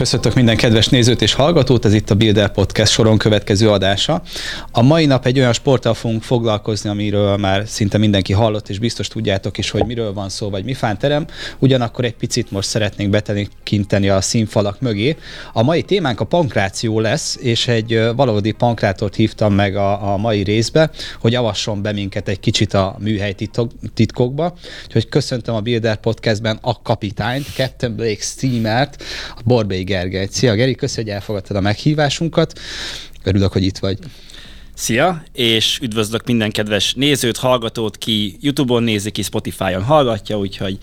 Köszöntök minden kedves nézőt és hallgatót, ez itt a Builder Podcast soron következő adása. A mai nap egy olyan sporttal fogunk foglalkozni, amiről már szinte mindenki hallott, és biztos tudjátok is, hogy miről van szó, vagy mi fánterem. Ugyanakkor egy picit most szeretnénk betenikinteni a színfalak mögé. A mai témánk a pankráció lesz, és egy valódi pankrátort hívtam meg a, a mai részbe, hogy avasson be minket egy kicsit a műhely titok, titkokba. Úgyhogy köszöntöm a Builder Podcastben a kapitányt, Captain Blake Steamert, a Borbély Gergely. Szia Geri, köszönjük, hogy elfogadtad a meghívásunkat. Örülök, hogy itt vagy. Szia, és üdvözlök minden kedves nézőt, hallgatót, ki YouTube-on nézi, ki Spotify-on hallgatja, úgyhogy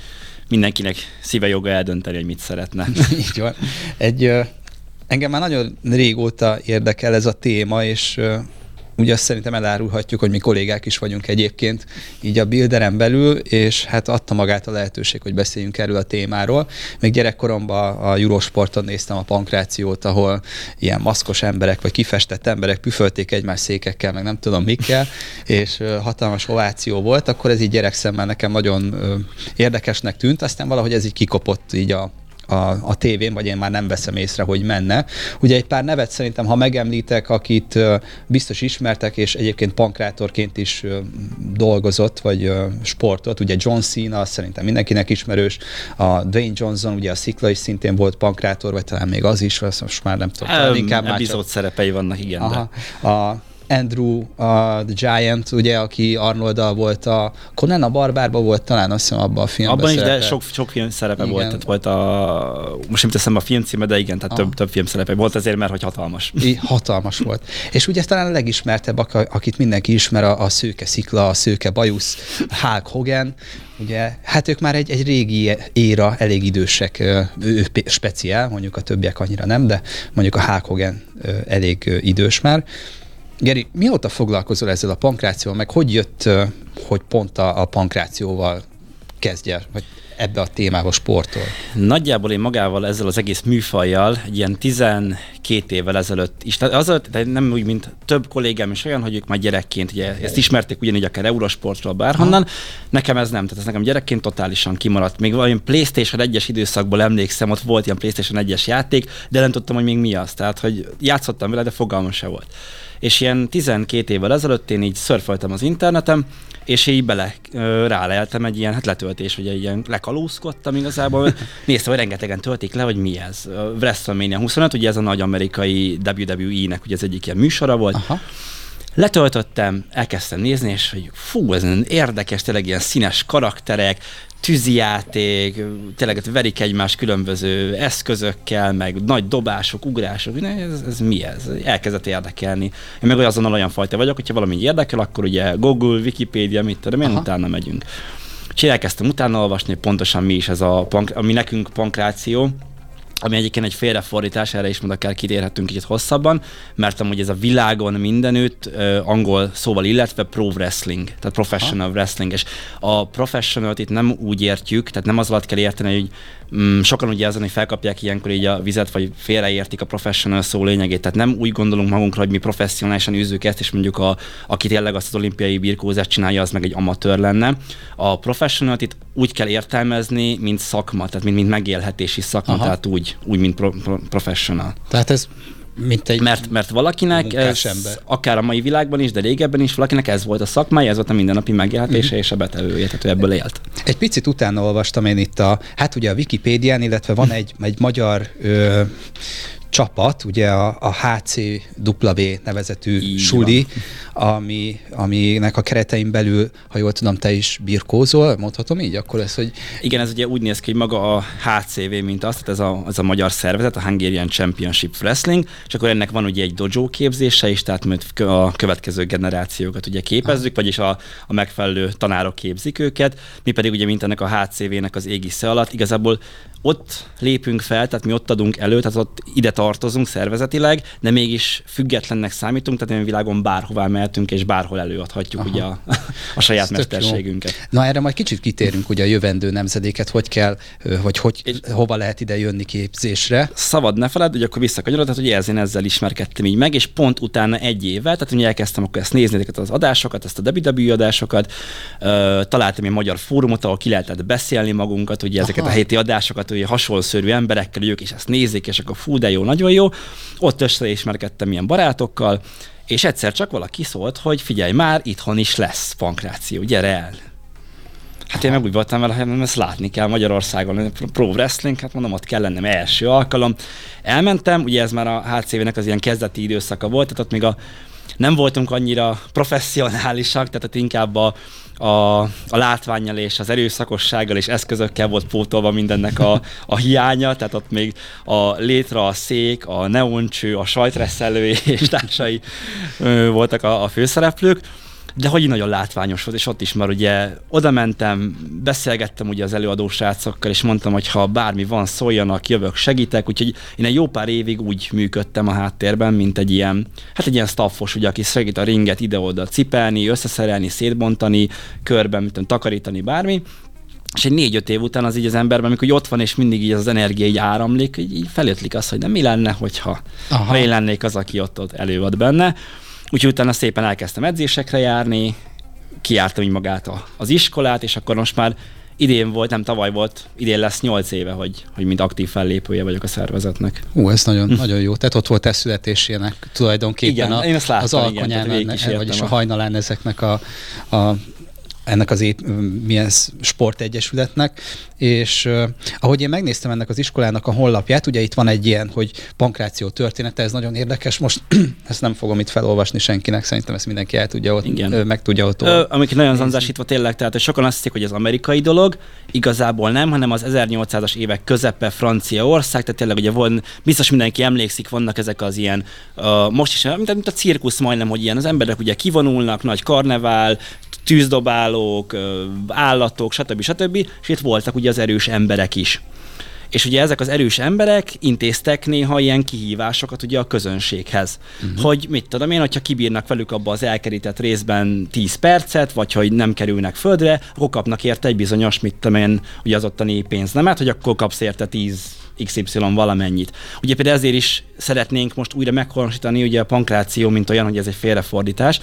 mindenkinek szíve joga eldönteni, hogy mit szeretne. Így van. Egy, engem már nagyon régóta érdekel ez a téma, és ugye azt szerintem elárulhatjuk, hogy mi kollégák is vagyunk egyébként így a Builderen belül, és hát adta magát a lehetőség, hogy beszéljünk erről a témáról. Még gyerekkoromban a Eurosporton néztem a pankrációt, ahol ilyen maszkos emberek, vagy kifestett emberek püfölték egymás székekkel, meg nem tudom mikkel, és hatalmas ováció volt, akkor ez így gyerekszemmel nekem nagyon érdekesnek tűnt, aztán valahogy ez így kikopott így a a, a tévén, vagy én már nem veszem észre, hogy menne. Ugye egy pár nevet szerintem, ha megemlítek, akit biztos ismertek, és egyébként pankrátorként is dolgozott, vagy sportot, ugye John Cena, azt szerintem mindenkinek ismerős, a Dwayne Johnson, ugye a Szikla is szintén volt pankrátor, vagy talán még az is, azt most már nem tudom. Um, inkább epizód csak... szerepei vannak, igen. Aha, de. A, Andrew a The Giant, ugye, aki Arnoldal volt a Conan a Barbárban volt talán azt hiszem abban a filmben Abban is, de sok, sok film szerepe igen. volt, tehát volt a, most nem teszem a film címe, de igen, tehát több, több film szerepe volt azért, mert hogy hatalmas. I, hatalmas volt. És ugye talán a legismertebb, akit mindenki ismer, a, a szőke szikla, a szőke bajusz, Hulk Hogan, ugye, hát ők már egy, egy régi éra, elég idősek, ő speciál, mondjuk a többiek annyira nem, de mondjuk a Hulk Hogan elég idős már. Geri, mióta foglalkozol ezzel a pankrációval, meg hogy jött, hogy pont a, a pankrációval kezdje, vagy ebbe a témába sportol? Nagyjából én magával ezzel az egész műfajjal egy ilyen 12 évvel ezelőtt is, tehát az, de nem úgy, mint több kollégám is olyan, hogy ők már gyerekként, ugye ezt ismerték ugyanígy akár Eurosportról, bárhonnan, ha. nekem ez nem, tehát ez nekem gyerekként totálisan kimaradt. Még valami PlayStation 1-es időszakból emlékszem, ott volt ilyen PlayStation 1-es játék, de nem tudtam, hogy még mi az, tehát hogy játszottam vele, de fogalmam se volt és ilyen 12 évvel ezelőtt én így szörföltem az internetem, és így bele ráleltem egy ilyen hát letöltés, ugye ilyen lekalózkodtam igazából. Néztem, hogy rengetegen töltik le, hogy mi ez. WrestleMania 25, ugye ez a nagy amerikai WWE-nek ugye ez egyik ilyen műsora volt. Aha. Letöltöttem, elkezdtem nézni, és hogy fú, ez érdekes, tényleg ilyen színes karakterek, tűzijáték, tényleg verik egymás különböző eszközökkel, meg nagy dobások, ugrások, ez, ez mi ez? Elkezdett érdekelni. Én meg azonnal olyan fajta vagyok, hogyha valami érdekel, akkor ugye Google, Wikipedia, mit tudom én, utána megyünk. És elkezdtem utána olvasni, pontosan mi is ez a, ami nekünk pankráció, ami egyébként egy félrefordítás, erre is mondok el, kitérhetünk kicsit hosszabban, mert amúgy ez a világon mindenütt uh, angol szóval illetve pro wrestling, tehát professional ha. wrestling, és a professional itt nem úgy értjük, tehát nem az alatt kell érteni, hogy sokan ugye ezen, hogy felkapják ilyenkor így a vizet, vagy félreértik a professional szó lényegét, tehát nem úgy gondolunk magunkra, hogy mi professzionálisan űzzük ezt, és mondjuk a, aki tényleg azt az olimpiai birkózást csinálja, az meg egy amatőr lenne. A professional itt úgy kell értelmezni, mint szakma, tehát mint, mint megélhetési szakma, Aha. tehát úgy, úgy mint pro, pro, professional. Tehát ez mint egy mert, mert valakinek ez, akár a mai világban is, de régebben is, valakinek ez volt a szakmája, ez volt a mindennapi megélhetése mm. és a betevője, tehát ő ebből élt. Egy picit utána olvastam én itt a, hát ugye a Wikipédián, illetve van egy, egy magyar ö, csapat, ugye a, a HCW nevezetű Így suli, ami, aminek a keretein belül, ha jól tudom, te is birkózol, mondhatom így, akkor ez, hogy... Igen, ez ugye úgy néz ki, hogy maga a HCV, mint azt, tehát ez a, ez a magyar szervezet, a Hungarian Championship Wrestling, és akkor ennek van ugye egy dojo képzése is, tehát a következő generációkat ugye képezzük, ah. vagyis a, a megfelelő tanárok képzik őket, mi pedig ugye mint ennek a HCV-nek az égisze alatt, igazából ott lépünk fel, tehát mi ott adunk elő, tehát ott ide tartozunk szervezetileg, de mégis függetlennek számítunk, tehát a világon bárhová mehetünk, és bárhol előadhatjuk Aha. ugye a, a saját mesterségünket. Na erre majd kicsit kitérünk, ugye a jövendő nemzedéket, hogy kell, hogy, hogy és hova lehet ide jönni képzésre. Szabad ne feled, hogy akkor visszakanyarod, tehát ugye én ezzel ismerkedtem így meg, és pont utána egy évvel, tehát ugye elkezdtem akkor ezt nézni, ezeket az adásokat, ezt a WWE adásokat, találtam egy magyar fórumot, ahol ki lehetett beszélni magunkat, ugye ezeket Aha. a héti adásokat, ugye hasonlószörű emberekkel, ők is ezt nézik, és akkor fú, de jó, nagyon jó. Ott összeismerkedtem ilyen barátokkal, és egyszer csak valaki szólt, hogy figyelj már, itthon is lesz pankráció, gyere el. Hát én meg úgy voltam vele, hogy ezt látni kell Magyarországon, pro wrestling, hát mondom, ott kell lennem első alkalom. Elmentem, ugye ez már a HCV-nek az ilyen kezdeti időszaka volt, tehát ott még a, nem voltunk annyira professzionálisak, tehát ott inkább a, a, a látványjal és az erőszakossággal és eszközökkel volt pótolva mindennek a, a hiánya, tehát ott még a létra, a szék, a neoncső, a sajtreszelő és társai voltak a, a főszereplők de hogy nagyon látványos volt, és ott is már ugye oda mentem, beszélgettem ugye az előadó srácokkal, és mondtam, hogy ha bármi van, szóljanak, jövök, segítek, úgyhogy én egy jó pár évig úgy működtem a háttérben, mint egy ilyen, hát egy ilyen staffos, ugye, aki segít a ringet ide-oda cipelni, összeszerelni, szétbontani, körben, mint takarítani, bármi, és egy négy-öt év után az így az emberben, amikor ott van, és mindig így az energia így áramlik, így, így felötlik az, hogy de mi lenne, hogyha Aha. ha én lennék az, aki ott, ott előad benne. Úgyhogy utána szépen elkezdtem edzésekre járni, kiártam így magát a, az iskolát, és akkor most már idén volt, nem tavaly volt, idén lesz nyolc éve, hogy, hogy mint aktív fellépője vagyok a szervezetnek. Ú, ez nagyon, hm. nagyon jó. Tehát ott volt ez születésének tulajdonképpen igen, a, én ezt láttam, az alkonyán, igen, vagyis a hajnalán ezeknek a, a ennek az ép, milyen sportegyesületnek, és uh, ahogy én megnéztem ennek az iskolának a honlapját, ugye itt van egy ilyen, hogy pankráció története, ez nagyon érdekes, most ezt nem fogom itt felolvasni senkinek, szerintem ezt mindenki el tudja ott, Igen. meg tudja ott. Ö, amik nagyon zanzásítva tényleg, tehát sokan azt hiszik, hogy ez amerikai dolog, igazából nem, hanem az 1800-as évek közepe Franciaország, tehát tényleg ugye van, biztos mindenki emlékszik, vannak ezek az ilyen, uh, most is, mint, mint a cirkusz majdnem, hogy ilyen az emberek ugye kivonulnak, nagy karnevál, tűzdobálók, állatok, stb. stb. És itt voltak ugye az erős emberek is. És ugye ezek az erős emberek intéztek néha ilyen kihívásokat ugye a közönséghez. Uh-huh. Hogy mit tudom én, hogyha kibírnak velük abba az elkerített részben 10 percet, vagy hogy nem kerülnek földre, akkor kapnak érte egy bizonyos, mit tudom én, ugye az ottani pénznemet, hogy akkor kapsz érte 10 XY valamennyit. Ugye például ezért is szeretnénk most újra meghonosítani ugye a pankráció, mint olyan, hogy ez egy félrefordítás,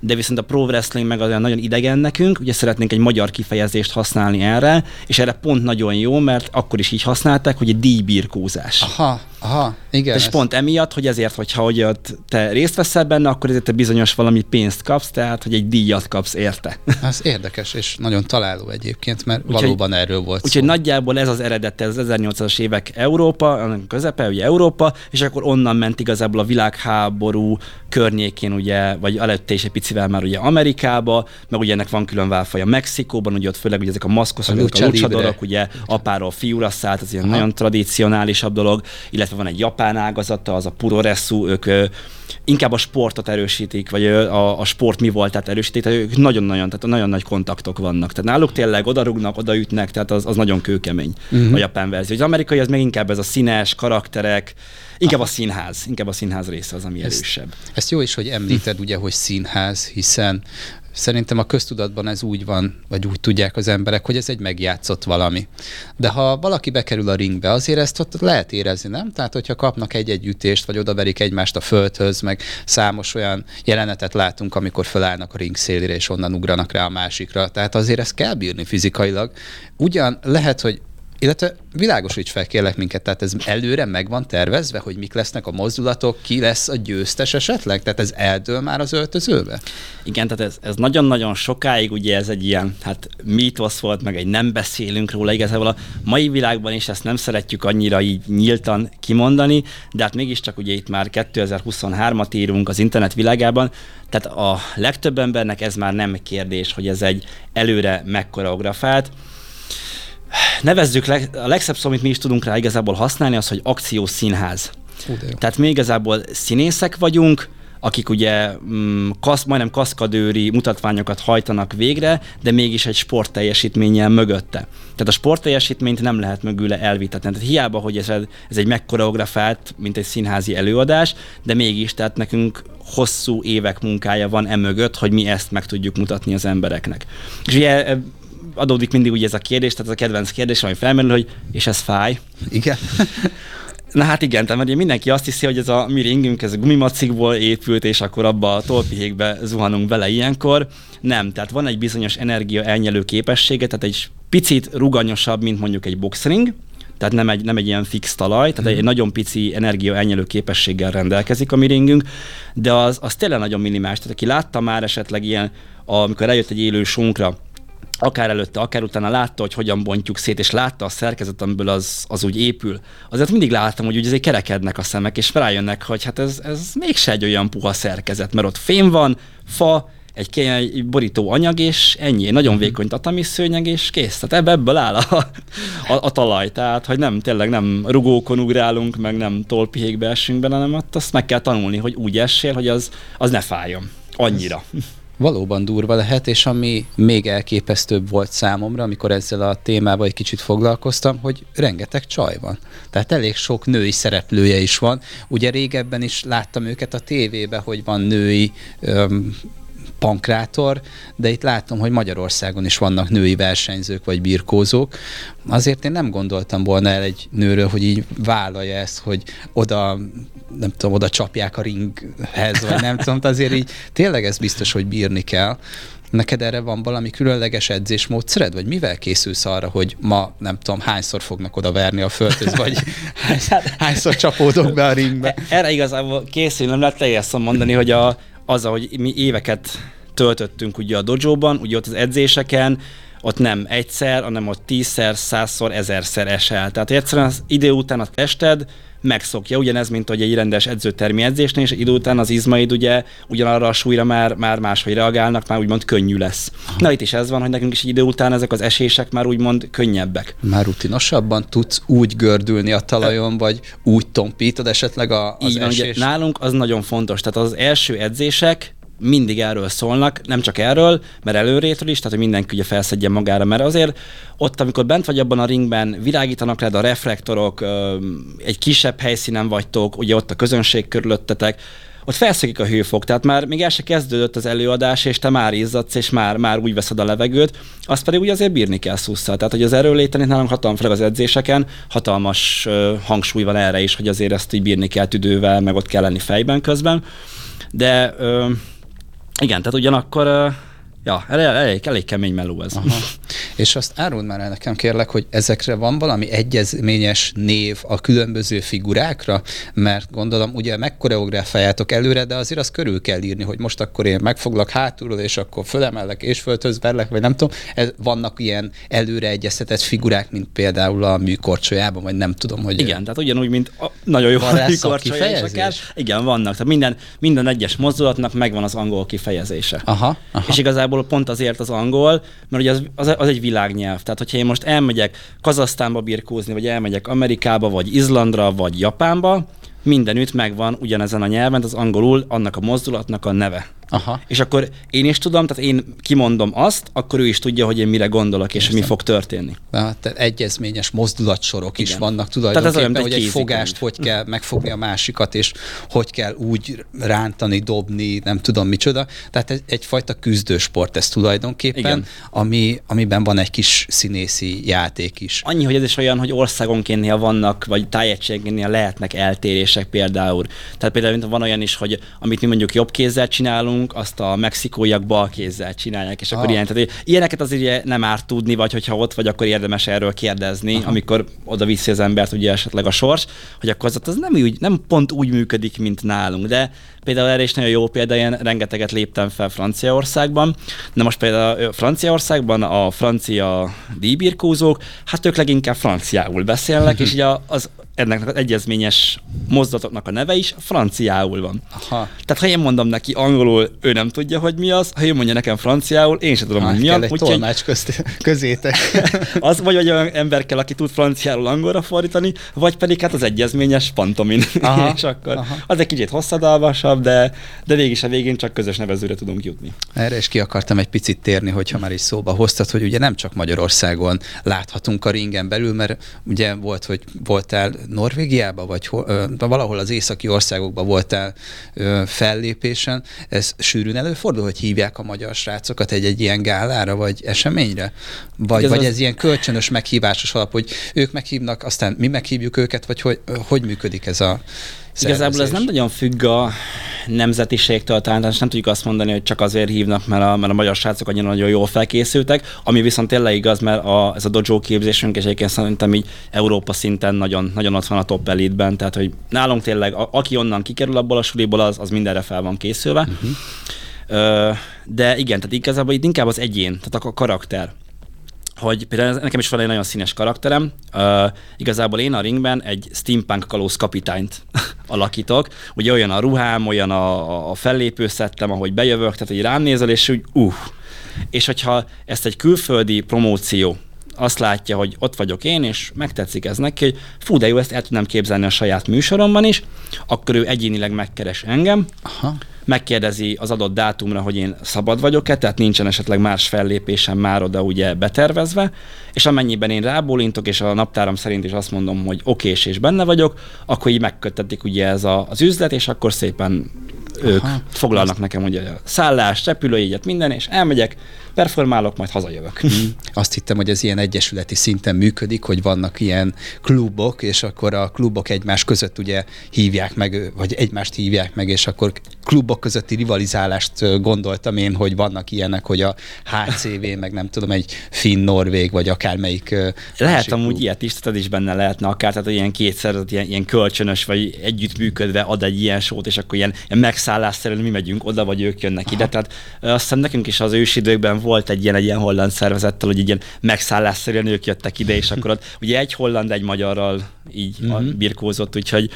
de viszont a pro wrestling meg olyan nagyon idegen nekünk, ugye szeretnénk egy magyar kifejezést használni erre, és erre pont nagyon jó, mert akkor is így használták, hogy egy díjbirkózás. Aha, aha, igen. És ez... pont emiatt, hogy ezért, hogyha hogy te részt veszel benne, akkor ezért te bizonyos valami pénzt kapsz, tehát hogy egy díjat kapsz érte. Ez érdekes, és nagyon találó egyébként, mert úgy, valóban hogy, erről volt Úgyhogy nagyjából ez az eredete, ez az 1800-as évek Európa, a közepe, ugye Európa, és akkor onnan ment igazából a világháború környékén, ugye, vagy előtte is egy picivel már ugye Amerikába, meg ugye ennek van külön válfaja Mexikóban, ugye ott főleg ugye ezek a maszkoszok, a, a lucsadorok, ugye apáról fiúra szállt, az ilyen Aha. nagyon tradicionálisabb dolog, illetve van egy japán ágazata, az a puroresu, ők inkább a sportot erősítik, vagy a, a sport mi volt, tehát erősítik, tehát ők nagyon-nagyon, tehát nagyon nagy kontaktok vannak. Tehát náluk tényleg odarugnak, odaütnek, tehát az, az nagyon kőkemény uh-huh. a japán verzió. Az amerikai az meg inkább ez a színes karakterek, Inkább a színház, inkább a színház része az, ami ezt, erősebb. Ezt jó is, hogy említed, ugye, hogy színház, hiszen Szerintem a köztudatban ez úgy van, vagy úgy tudják az emberek, hogy ez egy megjátszott valami. De ha valaki bekerül a ringbe, azért ezt ott lehet érezni, nem? Tehát, hogyha kapnak egy-egy ütést, vagy odaverik egymást a földhöz, meg számos olyan jelenetet látunk, amikor felállnak a ring szélére, és onnan ugranak rá a másikra. Tehát azért ezt kell bírni fizikailag. Ugyan lehet, hogy illetve világosíts fel kérlek minket, tehát ez előre meg van tervezve, hogy mik lesznek a mozdulatok, ki lesz a győztes esetleg? Tehát ez eldől már az öltözőbe? Igen, tehát ez, ez nagyon-nagyon sokáig ugye ez egy ilyen, hát mítosz volt, meg egy nem beszélünk róla, igazából a mai világban is ezt nem szeretjük annyira így nyíltan kimondani, de hát mégiscsak ugye itt már 2023-at írunk az internet világában, tehát a legtöbb embernek ez már nem kérdés, hogy ez egy előre megkoreografált, nevezzük, leg, a legszebb szó, amit mi is tudunk rá igazából használni, az, hogy akciós színház. Uh, Tehát mi igazából színészek vagyunk, akik ugye mm, kasz, majdnem kaszkadőri mutatványokat hajtanak végre, de mégis egy sportteljesítménnyel mögötte. Tehát a sportteljesítményt nem lehet mögüle elvitatni. Tehát hiába, hogy ez, ez egy megkoreografált, mint egy színházi előadás, de mégis, tehát nekünk hosszú évek munkája van emögött, hogy mi ezt meg tudjuk mutatni az embereknek. És ugye adódik mindig ugye ez a kérdés, tehát ez a kedvenc kérdés, ami felmerül, hogy és ez fáj. Igen. Na hát igen, tehát ugye mindenki azt hiszi, hogy ez a mi ringünk, ez a gumimacikból épült, és akkor abba a tolpihékbe zuhanunk bele ilyenkor. Nem, tehát van egy bizonyos energia elnyelő képessége, tehát egy picit ruganyosabb, mint mondjuk egy boxring, tehát nem egy, nem egy ilyen fix talaj, tehát egy, egy nagyon pici energia elnyelő képességgel rendelkezik a mi ringünk, de az, az tényleg nagyon minimális. Tehát aki látta már esetleg ilyen, amikor eljött egy élő sunkra, akár előtte, akár utána látta, hogy hogyan bontjuk szét, és látta a szerkezet, amiből az, az úgy épül. Azért mindig láttam, hogy úgy azért kerekednek a szemek, és rájönnek, hogy hát ez, ez mégse egy olyan puha szerkezet, mert ott fém van, fa, egy, egy borító anyag, és ennyi. Nagyon mhm. vékony tatami szőnyeg, és kész. Tehát ebből áll a, a, a talaj. Tehát, hogy nem, tényleg nem rugókon ugrálunk, meg nem tolpihékbe esünk bele, hanem ott azt meg kell tanulni, hogy úgy essél, hogy az, az ne fájjon. Annyira. Valóban durva lehet, és ami még elképesztőbb volt számomra, amikor ezzel a témával egy kicsit foglalkoztam, hogy rengeteg csaj van. Tehát elég sok női szereplője is van. Ugye régebben is láttam őket a tévébe, hogy van női öm, pankrátor, de itt látom, hogy Magyarországon is vannak női versenyzők vagy birkózók. Azért én nem gondoltam volna el egy nőről, hogy így vállalja ezt, hogy oda nem tudom, oda csapják a ringhez, vagy nem tudom, azért így tényleg ez biztos, hogy bírni kell. Neked erre van valami különleges edzésmódszered, vagy mivel készülsz arra, hogy ma nem tudom, hányszor fognak oda verni a földhöz, vagy hányszor csapódok be a ringbe? Erre igazából készül, nem lehet teljesen mondani, hogy a, az, hogy mi éveket töltöttünk ugye a dojóban, ugye ott az edzéseken, ott nem egyszer, hanem ott tízszer, százszor, ezerszer esel. Tehát egyszerűen az idő után a tested megszokja, ugyanez, mint hogy egy rendes edzőtermi edzésnél, és idő után az izmaid ugye ugyanarra a súlyra már, már máshogy reagálnak, már úgymond könnyű lesz. Na itt is ez van, hogy nekünk is idő után ezek az esések már úgymond könnyebbek. Már rutinosabban tudsz úgy gördülni a talajon, vagy úgy tompítod esetleg a, az Így van, esés? Ugye, nálunk az nagyon fontos, tehát az első edzések mindig erről szólnak, nem csak erről, mert előrétről is, tehát hogy mindenki ugye felszedje magára, mert azért ott, amikor bent vagy abban a ringben, világítanak rád a reflektorok, egy kisebb helyszínen vagytok, ugye ott a közönség körülöttetek, ott felszökik a hőfok, tehát már még el se kezdődött az előadás, és te már izzadsz, és már, már úgy veszed a levegőt, azt pedig ugye azért bírni kell szusszal. Tehát, hogy az erőléteni nálunk hatalmas, az edzéseken hatalmas uh, hangsúly van erre is, hogy azért ezt így bírni kell tüdővel, meg ott kell lenni fejben közben. De uh, igen, tehát ugyanakkor Ja, elég, elég kemény meló ez. Aha. És azt áruld már el nekem kérlek, hogy ezekre van valami egyezményes név a különböző figurákra, mert gondolom ugye megkoreográfáljátok előre, de azért azt körül kell írni, hogy most akkor én megfoglak hátulról, és akkor fölemellek és földhöz verlek, vagy nem tudom. Ez, vannak ilyen előre egyeztetett figurák, mint például a műkorcsolyában, vagy nem tudom, hogy... Igen, tehát ugyanúgy, mint a, nagyon jó van a műkorcsolya Igen, vannak. Tehát minden, minden egyes mozdulatnak megvan az angol kifejezése. Aha, aha. És igazából igazából pont azért az angol, mert ugye az, az, az egy világnyelv. Tehát, hogyha én most elmegyek Kazasztánba birkózni, vagy elmegyek Amerikába, vagy Izlandra, vagy Japánba, mindenütt megvan ugyanezen a nyelven, az angolul annak a mozdulatnak a neve. Aha. És akkor én is tudom, tehát én kimondom azt, akkor ő is tudja, hogy én mire gondolok, és Érszem. mi fog történni. Na, tehát egyezményes mozdulatsorok Igen. is vannak tulajdonképpen, tehát ez olyan, hogy egy fogást hogy kell megfogni a másikat, és hogy kell úgy rántani, dobni, nem tudom micsoda. Tehát egy, egyfajta küzdősport ez tulajdonképpen, Igen. Ami, amiben van egy kis színészi játék is. Annyi, hogy ez is olyan, hogy országonként néha vannak, vagy tájegységennél lehetnek eltérések például. Tehát például van olyan is, hogy amit mi mondjuk jobb kézzel csinálunk, nálunk azt a mexikóiak bal kézzel csinálják, és ah. akkor ilyen, tehát ilyeneket azért nem árt tudni, vagy hogyha ott vagy, akkor érdemes erről kérdezni, Aha. amikor oda viszi az embert ugye esetleg a sors, hogy akkor az, az nem, úgy, nem pont úgy működik, mint nálunk, de például erre is nagyon jó példa, én rengeteget léptem fel Franciaországban, de most például Franciaországban a francia díjbirkózók, hát ők leginkább franciául beszélnek, és ugye az ennek az egyezményes mozdatoknak a neve is franciául van. Aha. Tehát ha én mondom neki angolul, ő nem tudja, hogy mi az, ha ő mondja nekem franciául, én sem tudom, Hát hogy mi az. egy úgyhogy tolmács közt, közétek. az vagy egy olyan ember kell, aki tud franciául angolra fordítani, vagy pedig hát az egyezményes pantomin. Aha, és akkor aha. az egy kicsit hosszadalmasabb, de, de végig a végén csak közös nevezőre tudunk jutni. Erre is ki akartam egy picit térni, hogyha már is szóba hoztad, hogy ugye nem csak Magyarországon láthatunk a ringen belül, mert ugye volt, hogy voltál Norvégiában, vagy hol, ö, valahol az északi országokban voltál ö, fellépésen. Ez sűrűn előfordul, hogy hívják a magyar srácokat egy-egy ilyen gálára, vagy eseményre? Vagy, Igaz, vagy az- ez ilyen kölcsönös meghívásos alap, hogy ők meghívnak, aztán mi meghívjuk őket, vagy hogy, hogy működik ez a Igazából ez nem nagyon függ a nemzetiségtől, talán nem tudjuk azt mondani, hogy csak azért hívnak, mert a, mert a magyar srácok annyira nagyon jól felkészültek, ami viszont tényleg igaz, mert a, ez a dojo képzésünk, és egyébként szerintem így Európa szinten nagyon, nagyon ott van a top elitben, tehát hogy nálunk tényleg, a, aki onnan kikerül abból a suliból, az, az mindenre fel van készülve. Uh-huh. Ö, de igen, tehát igazából itt inkább az egyén, tehát a karakter hogy például nekem is van egy nagyon színes karakterem. Uh, igazából én a ringben egy steampunk kalóz kapitányt alakítok. Ugye olyan a ruhám, olyan a, a fellépő szettem, ahogy bejövök, tehát hogy rám nézel, és úgy uh. És hogyha ezt egy külföldi promóció azt látja, hogy ott vagyok én, és megtetszik ez neki, hogy fú, de jó, ezt el tudnám képzelni a saját műsoromban is, akkor ő egyénileg megkeres engem, Aha. Megkérdezi az adott dátumra, hogy én szabad vagyok-e, tehát nincsen esetleg más fellépésem már oda ugye betervezve, és amennyiben én rábólintok, és a naptáram szerint is azt mondom, hogy okés és benne vagyok, akkor így megköttetik ugye ez a, az üzlet, és akkor szépen ők Aha. Foglalnak nekem ugye a szállást, repülőjegyet, minden, és elmegyek, performálok, majd hazajövök. Azt hittem, hogy ez ilyen egyesületi szinten működik, hogy vannak ilyen klubok, és akkor a klubok egymás között ugye hívják meg, vagy egymást hívják meg, és akkor klubok közötti rivalizálást gondoltam én, hogy vannak ilyenek, hogy a HCV, meg nem tudom, egy finn-norvég, vagy akármelyik Lehet amúgy klub. ilyet is, tehát is benne lehetne akár, tehát ilyen kétszer, ilyen, ilyen kölcsönös, vagy együttműködve ad egy ilyen sót, és akkor ilyen, ilyen megszállásszerűen mi megyünk oda, vagy ők jönnek ide. Tehát azt hiszem nekünk is az ősi időkben volt egy ilyen, egy ilyen holland szervezettel, hogy ilyen megszállásszerűen ők jöttek ide, és akkor ott ugye egy holland, egy magyarral így Mhm. uh-huh. birkózott, úgyhogy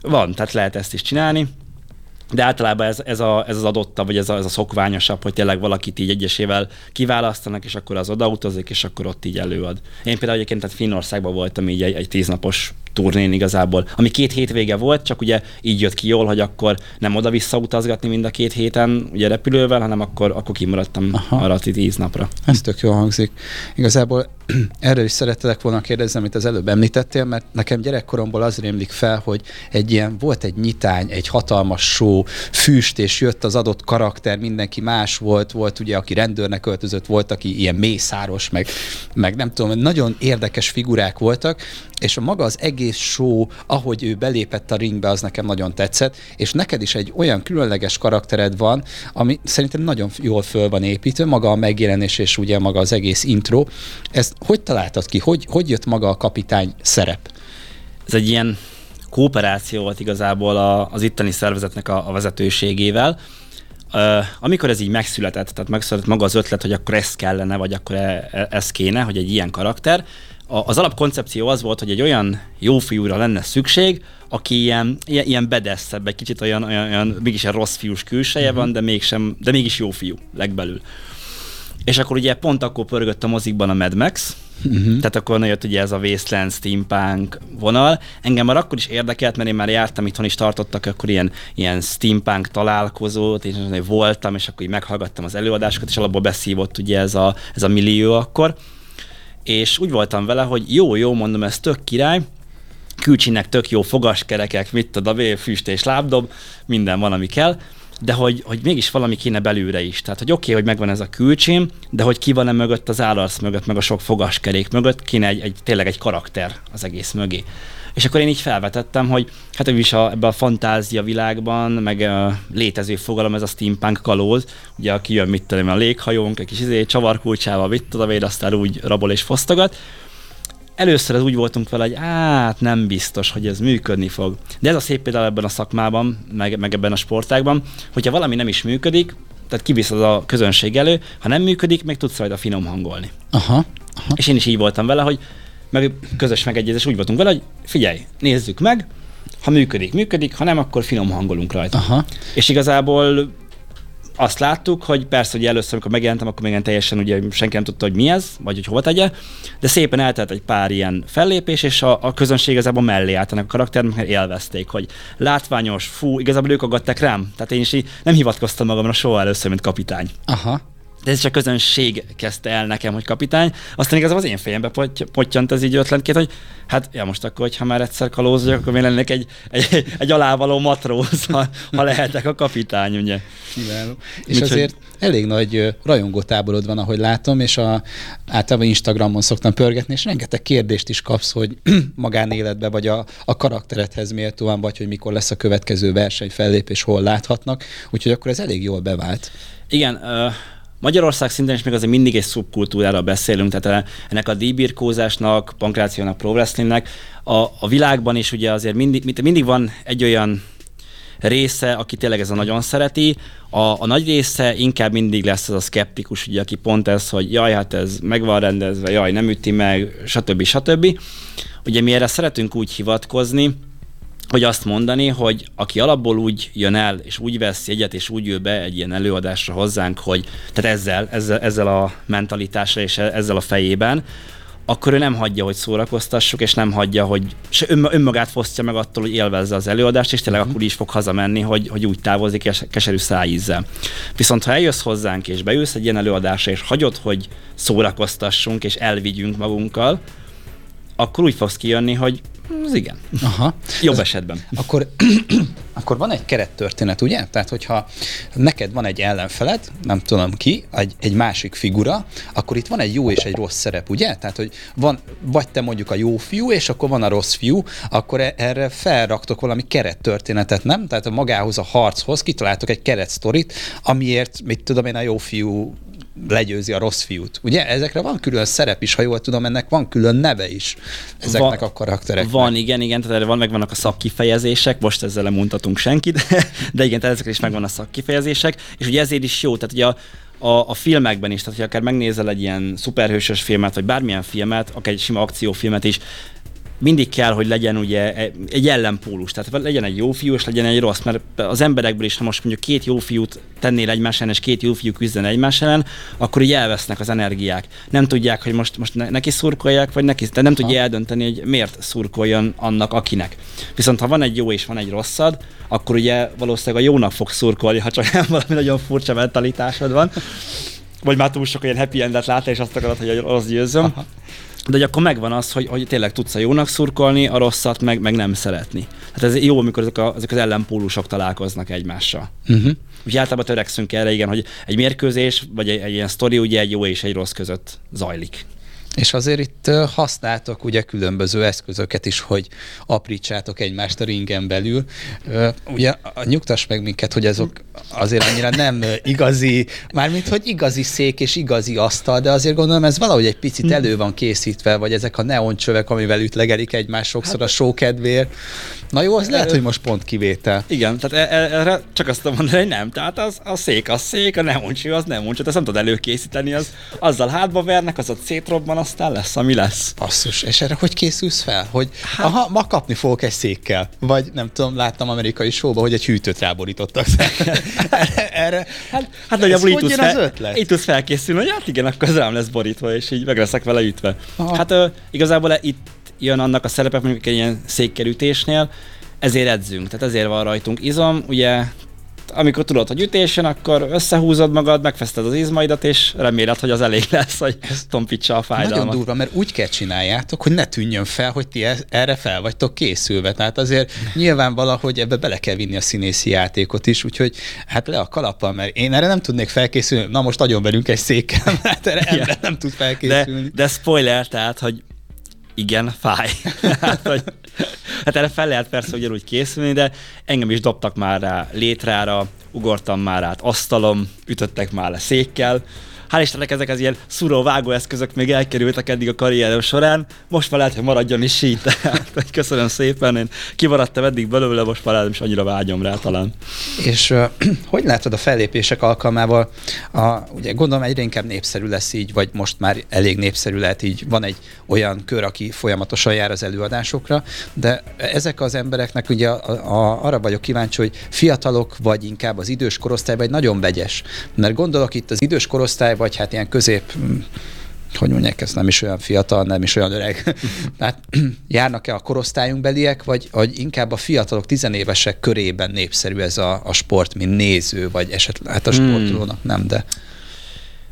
van, tehát lehet ezt is csinálni. De általában ez, ez, a, ez az adottabb, vagy ez a, ez a szokványosabb, hogy tényleg valakit így egyesével kiválasztanak, és akkor az odautazik, és akkor ott így előad. Én például egyébként tehát Finnországban voltam így egy, egy tíznapos turnén igazából, ami két hétvége volt, csak ugye így jött ki jól, hogy akkor nem oda-vissza utazgatni mind a két héten ugye repülővel, hanem akkor, akkor kimaradtam Aha. arra a tíz napra. Ez tök jól hangzik. Igazából erről is szerettelek volna kérdezni, amit az előbb említettél, mert nekem gyerekkoromból az rémlik fel, hogy egy ilyen, volt egy nyitány, egy hatalmas só, füst, és jött az adott karakter, mindenki más volt, volt ugye, aki rendőrnek öltözött, volt, aki ilyen mészáros, meg, meg nem tudom, nagyon érdekes figurák voltak, és a maga az egész show, ahogy ő belépett a ringbe, az nekem nagyon tetszett, és neked is egy olyan különleges karaktered van, ami szerintem nagyon jól föl van építve, maga a megjelenés és ugye maga az egész intro. Ezt hogy találtad ki? Hogy, hogy jött maga a kapitány szerep? ez egy ilyen kooperáció volt igazából a, az itteni szervezetnek a, a vezetőségével. Amikor ez így megszületett, tehát megszületett maga az ötlet, hogy akkor ez kellene, vagy akkor e, e, ez kéne, hogy egy ilyen karakter, a, az alapkoncepció az volt, hogy egy olyan jó fiúra lenne szükség, aki ilyen, ilyen, ilyen bedeszebb, egy kicsit olyan, olyan, olyan mégis egy rossz fiús külseje van, de, mégsem, de mégis jó fiú legbelül. És akkor ugye pont akkor pörgött a mozikban a Mad Max, uh-huh. tehát akkor jött ugye ez a Wasteland steampunk vonal. Engem már akkor is érdekelt, mert én már jártam, itthon is tartottak akkor ilyen, ilyen steampunk találkozót, és voltam, és akkor így meghallgattam az előadásokat, és alapból beszívott ugye ez a, ez a millió akkor. És úgy voltam vele, hogy jó, jó, mondom, ez tök király, külcsinek tök jó fogaskerekek, mit tudom, füst és lábdob, minden van, ami kell, de hogy, hogy mégis valami kéne belőle is. Tehát, hogy oké, okay, hogy megvan ez a külcsém, de hogy ki van-e mögött az állarc mögött, meg a sok fogaskerék mögött, kéne egy, egy, tényleg egy karakter az egész mögé. És akkor én így felvetettem, hogy hát ő is a, ebben a fantázia világban, meg a létező fogalom, ez a steampunk kalóz, ugye aki jön, mit tudom, a léghajónk, egy kis izé, csavarkulcsával, mit tudom én, aztán úgy rabol és fosztogat, először az úgy voltunk vele, hogy hát nem biztos, hogy ez működni fog. De ez a szép például ebben a szakmában, meg, meg ebben a sportágban, hogyha valami nem is működik, tehát kiviszed a közönség elő, ha nem működik, meg tudsz rajta finom hangolni. Aha, aha. És én is így voltam vele, hogy meg közös megegyezés úgy voltunk vele, hogy figyelj, nézzük meg, ha működik, működik, ha nem, akkor finom hangolunk rajta. Aha. És igazából azt láttuk, hogy persze, hogy először, amikor megjelentem, akkor még teljesen ugye senki nem tudta, hogy mi ez, vagy hogy hova tegye, de szépen eltelt egy pár ilyen fellépés, és a, a közönség igazából mellé állt ennek a karakternek, mert élvezték, hogy látványos, fú, igazából ők aggatták rám. Tehát én is így nem hivatkoztam magamra soha először, mint kapitány. Aha de ez csak közönség kezdte el nekem, hogy kapitány. Aztán igazából az én fejembe pottyant ez így ötletként, hogy hát ja most akkor, hogyha már egyszer kalóz vagyok, akkor én lennék egy, egy, egy alávaló matróz, ha, ha lehetek a kapitány, ugye. Kiváló. És Úgy, azért hogy... elég nagy rajongótáborod van, ahogy látom, és a, általában Instagramon szoktam pörgetni, és rengeteg kérdést is kapsz, hogy magánéletbe, vagy a, a karakteredhez méltóan, vagy hogy mikor lesz a következő verseny, fellépés, hol láthatnak. Úgyhogy akkor ez elég jól bevált. Igen, uh Magyarország szinten is még azért mindig egy szubkultúrára beszélünk, tehát ennek a díjbirkózásnak, pankrációnak, pro wrestlingnek a, a világban is ugye azért mindig, mindig van egy olyan része, aki tényleg ez a nagyon szereti, a, a nagy része inkább mindig lesz az a szkeptikus, ugye, aki pont ez, hogy jaj, hát ez meg van rendezve, jaj, nem üti meg, stb. stb. Ugye mi erre szeretünk úgy hivatkozni, hogy azt mondani, hogy aki alapból úgy jön el, és úgy vesz egyet, és úgy jön be egy ilyen előadásra hozzánk, hogy tehát ezzel, ezzel, ezzel a mentalitással és ezzel a fejében, akkor ő nem hagyja, hogy szórakoztassuk, és nem hagyja, hogy se önmagát fosztja meg attól, hogy élvezze az előadást, és tényleg uh-huh. akkor is fog hazamenni, hogy, hogy úgy távozik, és keserű szájízzel. Viszont ha eljössz hozzánk, és beülsz egy ilyen előadásra, és hagyod, hogy szórakoztassunk, és elvigyünk magunkkal, akkor úgy fogsz kijönni, hogy az igen. Aha. Jobb Ez, esetben. Akkor, akkor van egy kerettörténet, ugye? Tehát, hogyha neked van egy ellenfeled, nem tudom ki, egy, egy másik figura, akkor itt van egy jó és egy rossz szerep, ugye? Tehát, hogy van, vagy te mondjuk a jó fiú, és akkor van a rossz fiú, akkor e, erre felraktok valami kerettörténetet, nem? Tehát a magához a harchoz kitaláltok egy keretsztorit, amiért, mit tudom én, a jó fiú legyőzi a rossz fiút. Ugye ezekre van külön szerep is, ha jól tudom, ennek van külön neve is ezeknek van, a karaktereknek. Van, igen, igen, tehát van, megvannak a szakkifejezések, most ezzel nem mondhatunk senkit, de, de igen, tehát ezekre is megvan a szakkifejezések, és ugye ezért is jó, tehát ugye a, a, a filmekben is, tehát hogy akár megnézel egy ilyen szuperhősös filmet, vagy bármilyen filmet, akár egy sima akciófilmet is, mindig kell, hogy legyen ugye egy ellenpólus, tehát legyen egy jó fiú, és legyen egy rossz, mert az emberekből is, ha most mondjuk két jó fiút tennél egymás ellen, és két jó fiú küzden egymás ellen, akkor így elvesznek az energiák. Nem tudják, hogy most, most neki szurkolják, vagy neki, de nem tudja eldönteni, hogy miért szurkoljon annak, akinek. Viszont ha van egy jó és van egy rosszad, akkor ugye valószínűleg a jónak fog szurkolni, ha csak nem valami nagyon furcsa mentalitásod van. Vagy már túl sok olyan happy endet látni, és azt akarod, hogy a rossz győzzöm. Aha de hogy akkor megvan az, hogy, hogy tényleg tudsz a jónak szurkolni, a rosszat meg, meg nem szeretni. Hát ez jó, amikor ezek, a, ezek az ellenpólusok találkoznak egymással. Uh-huh. Úgy általában törekszünk erre, igen, hogy egy mérkőzés, vagy egy, egy ilyen sztori ugye egy jó és egy rossz között zajlik. És azért itt használtok ugye különböző eszközöket is, hogy aprítsátok egymást a ringen belül. Ugye nyugtass meg minket, hogy azok azért annyira nem igazi, mármint hogy igazi szék és igazi asztal, de azért gondolom ez valahogy egy picit hmm. elő van készítve, vagy ezek a neoncsövek, amivel ütlegelik egymás sokszor hát, a sókedvér. Na jó, az lehet, hogy most pont kivétel. Igen, tehát e- e- erre csak azt mondani, hogy nem. Tehát az, a szék az szék, a neoncső az neoncső, ezt nem tudod előkészíteni, az, azzal hátba vernek, az ott szétrobban, aztán lesz, ami lesz. Basszus, és erre hogy készülsz fel? Hogy hát... aha, ma kapni fogok egy székkel. Vagy nem tudom, láttam amerikai showba, hogy egy hűtőt ráborítottak. erre, hát, hát nagyjából így tudsz, fel, így tudsz felkészülni, hogy hát igen, akkor az rám lesz borítva, és így meg leszek vele ütve. Aha. Hát uh, igazából itt jön annak a szerepe, mondjuk egy ilyen székkerítésnél, ezért edzünk, tehát ezért van rajtunk izom, ugye amikor tudod, hogy ütés jön, akkor összehúzod magad, megfeszted az izmaidat, és reméled, hogy az elég lesz, hogy tompítsa a fájdalmat. Nagyon durva, mert úgy kell csináljátok, hogy ne tűnjön fel, hogy ti e- erre fel vagytok készülve. Tehát azért nyilván valahogy ebbe bele kell vinni a színészi játékot is, úgyhogy hát le a kalappal, mert én erre nem tudnék felkészülni. Na most nagyon velünk egy székkel, mert erre ember nem tud felkészülni. De, de spoiler, tehát, hogy igen, fáj. hát, hogy, hát erre fel lehet persze ugyanúgy készülni, de engem is dobtak már rá létrára, ugortam már át asztalom, ütöttek már le székkel, hál' Istennek ezek az ilyen szuró vágóeszközök még elkerültek eddig a karrierem során, most már lehet, hogy maradjon is így, tehát köszönöm szépen, én kimaradtam eddig belőle, most már nem is annyira vágyom rá talán. És uh, hogy látod a fellépések alkalmával, a, ugye gondolom egyre inkább népszerű lesz így, vagy most már elég népszerű lehet így, van egy olyan kör, aki folyamatosan jár az előadásokra, de ezek az embereknek ugye a, a, arra vagyok kíváncsi, hogy fiatalok, vagy inkább az idős korosztály, vagy nagyon vegyes. Mert gondolok itt az idős korosztály, vagy hát ilyen közép hogy mondják, ez nem is olyan fiatal, nem is olyan öreg. Tehát járnak-e a korosztályunk beliek, vagy, vagy inkább a fiatalok, tizenévesek körében népszerű ez a, a sport, mint néző, vagy esetleg, hát a hmm. sportolónak nem, de...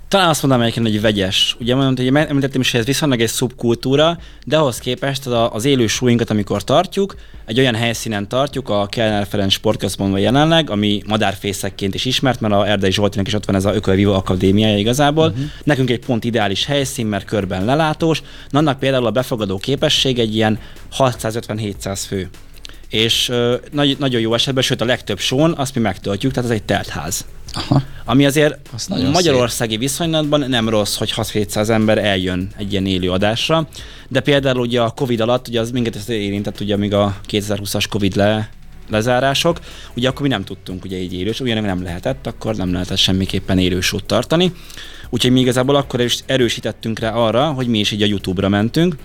Talán azt mondanám egyébként, hogy vegyes. Ugye mondtam, hogy említettem is, hogy ez viszonylag egy szubkultúra, de ahhoz képest az élő súlyunkat, amikor tartjuk, egy olyan helyszínen tartjuk, a Kellner Ferenc sportközpontban jelenleg, ami madárfészekként is ismert, mert a Erdei Zsoltinak is ott van ez a Ököl Vivo Akadémiája igazából. Uh-huh. Nekünk egy pont ideális helyszín, mert körben lelátós. Na, annak például a befogadó képesség egy ilyen 650-700 fő és uh, nagy, nagyon jó esetben, sőt a legtöbb són azt mi megtöltjük, tehát ez egy teltház. Aha. Ami azért magyarországi szép. viszonylatban nem rossz, hogy 6-700 ember eljön egy ilyen élő adásra, de például ugye a Covid alatt, ugye az minket érintett, ugye amíg a 2020-as Covid le, lezárások, ugye akkor mi nem tudtunk ugye így élős, ugyanek nem lehetett, akkor nem lehetett semmiképpen élősút tartani. Úgyhogy mi igazából akkor is erősítettünk rá arra, hogy mi is így a YouTube-ra mentünk,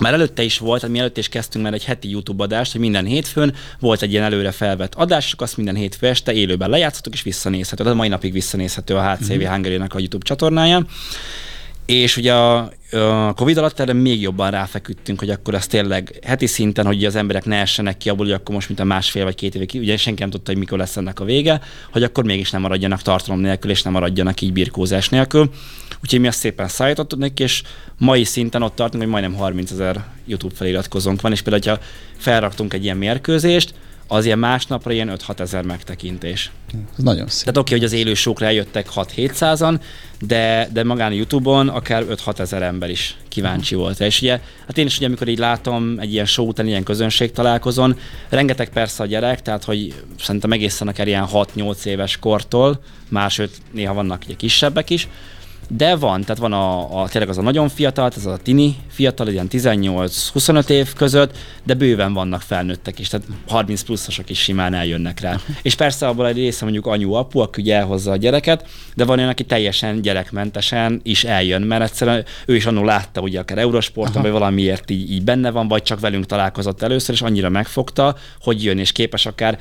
már előtte is volt, tehát mi előtte is kezdtünk már egy heti YouTube adást, hogy minden hétfőn volt egy ilyen előre felvett adás, azt minden hétfő este élőben lejátszottuk és visszanézhető. Tehát mai napig visszanézhető a HCV mm-hmm. hungary a YouTube csatornáján. És ugye a, a Covid alatt erre még jobban ráfeküdtünk, hogy akkor ez tényleg heti szinten, hogy az emberek ne essenek ki abból, hogy akkor most mint a másfél vagy két évig, ugye senki nem tudta, hogy mikor lesz ennek a vége, hogy akkor mégis nem maradjanak tartalom nélkül, és nem maradjanak így birkózás nélkül. Úgyhogy mi azt szépen szállítottuk neki, és mai szinten ott tartunk, hogy majdnem 30 ezer YouTube feliratkozónk van, és például, ha felraktunk egy ilyen mérkőzést, az ilyen másnapra ilyen 5-6 ezer megtekintés. Ez nagyon szép. Tehát oké, okay, hogy az élő sókra eljöttek 6-700-an, de, de magán a Youtube-on akár 5-6 ezer ember is kíváncsi uh-huh. volt. És ugye, hát én is ugye, amikor így látom egy ilyen show után, ilyen közönség találkozón, rengeteg persze a gyerek, tehát hogy szerintem egészen akár ilyen 6-8 éves kortól, máshogy néha vannak ugye kisebbek is, de van, tehát van a, a tényleg az a nagyon fiatal, ez a tini fiatal, ilyen 18-25 év között, de bőven vannak felnőttek is, tehát 30 pluszosok is simán eljönnek rá. És persze abból egy része mondjuk anyu, apu, aki ugye elhozza a gyereket, de van olyan, aki teljesen gyerekmentesen is eljön, mert egyszerűen ő is annól látta, ugye akár Eurosporton, vagy valamiért így, így benne van, vagy csak velünk találkozott először, és annyira megfogta, hogy jön és képes akár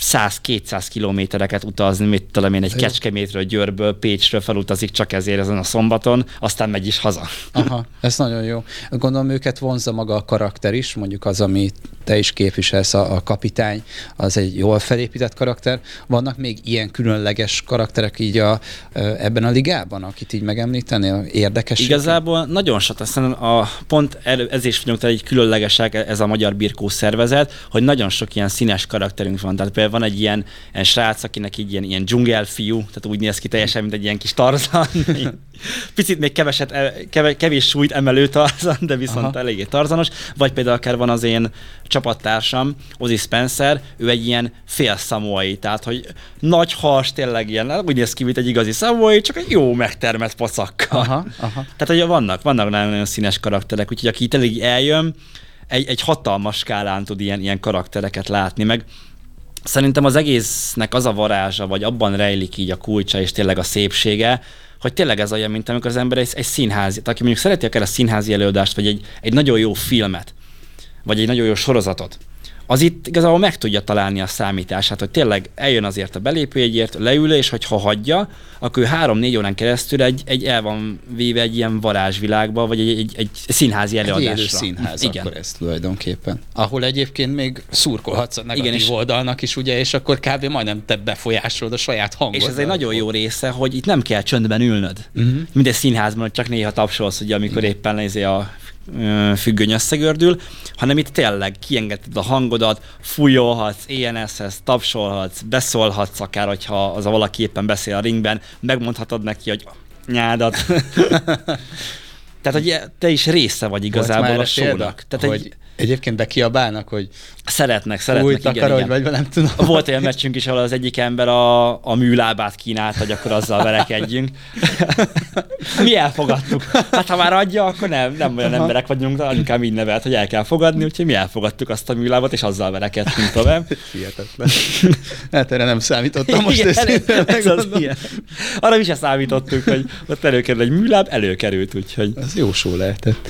100-200 kilométereket utazni, mit tudom én, egy Kecskemétről, Győrből, Pécsről felutazik csak ezért ezen a szombaton, aztán megy is haza. Aha, ez nagyon jó. Gondolom őket vonza maga a karakter is, mondjuk az, ami te is képviselsz, a, a kapitány, az egy jól felépített karakter. Vannak még ilyen különleges karakterek így a, ebben a ligában, akit így megemlítenél? Érdekes? Igazából nagyon sok, aztán a pont ez is vagyunk egy különlegesek, ez a magyar birkó szervezet, hogy nagyon sok ilyen színes karakterünk van. Tehát van egy ilyen, ilyen srác, akinek így ilyen, ilyen dzsungelfiú, tehát úgy néz ki teljesen, mint egy ilyen kis tarzan. Picit még keveset, kevés, kevés súlyt emelő tarzan, de viszont Aha. eléggé tarzanos. Vagy például akár van az én csapattársam, Ozzy Spencer, ő egy ilyen fél szamoai, tehát hogy nagy has, tényleg ilyen, úgy néz ki, mint egy igazi szamoai, csak egy jó megtermett pacakkal. Aha, aha. Tehát, hogy vannak, vannak nagyon színes karakterek, úgyhogy aki tényleg eljön, egy, egy hatalmas skálán tud ilyen, ilyen karaktereket látni, meg szerintem az egésznek az a varázsa, vagy abban rejlik így a kulcsa és tényleg a szépsége, hogy tényleg ez olyan, mint amikor az ember egy, egy színházi, aki mondjuk szereti akár a színházi előadást, vagy egy, egy nagyon jó filmet, vagy egy nagyon jó sorozatot, az itt igazából meg tudja találni a számítását, hogy tényleg eljön azért a belépőjegyért, leül, és hogyha hagyja, akkor ő három-négy órán keresztül egy, egy el van véve egy ilyen varázsvilágba, vagy egy, egy, egy színházi előadásra. Egy élő színház Igen. akkor ez tulajdonképpen. Ahol egyébként még szurkolhatsz a negatív Igen, és oldalnak is, ugye, és akkor kb. majdnem te befolyásolod a saját hangod. És ez egy nagyon jó része, hogy itt nem kell csöndben ülnöd. Uh-huh. Mint egy színházban, hogy csak néha tapsolsz, ugye, amikor uh-huh. éppen nézi a függöny összegördül, hanem itt tényleg kiengedted a hangodat, fújolhatsz, ENS-hez, tapsolhatsz, beszólhatsz akár, hogyha az a valaki éppen beszél a ringben, megmondhatod neki, hogy nyádat. Tehát, hogy te is része vagy igazából a sónak. Tehát, hogy, Egyébként bekiabálnak, hogy Szeretnek, szeretnek. új takarodj, vagy nem tudom. Volt olyan meccsünk is, ahol az egyik ember a, a műlábát kínálta, hogy akkor azzal verekedjünk. Mi elfogadtuk. Hát ha már adja, akkor nem, nem olyan emberek vagyunk, de anyukám így nevelt, hogy el kell fogadni, úgyhogy mi elfogadtuk azt a műlábat, és azzal verekedtünk tovább. Hihetetlen. Hát erre nem számítottam most Igen, őszintén ez az ilyen. Arra mi se számítottuk, hogy ott előkerül egy műláb, előkerült, úgyhogy Az jó só lehetett.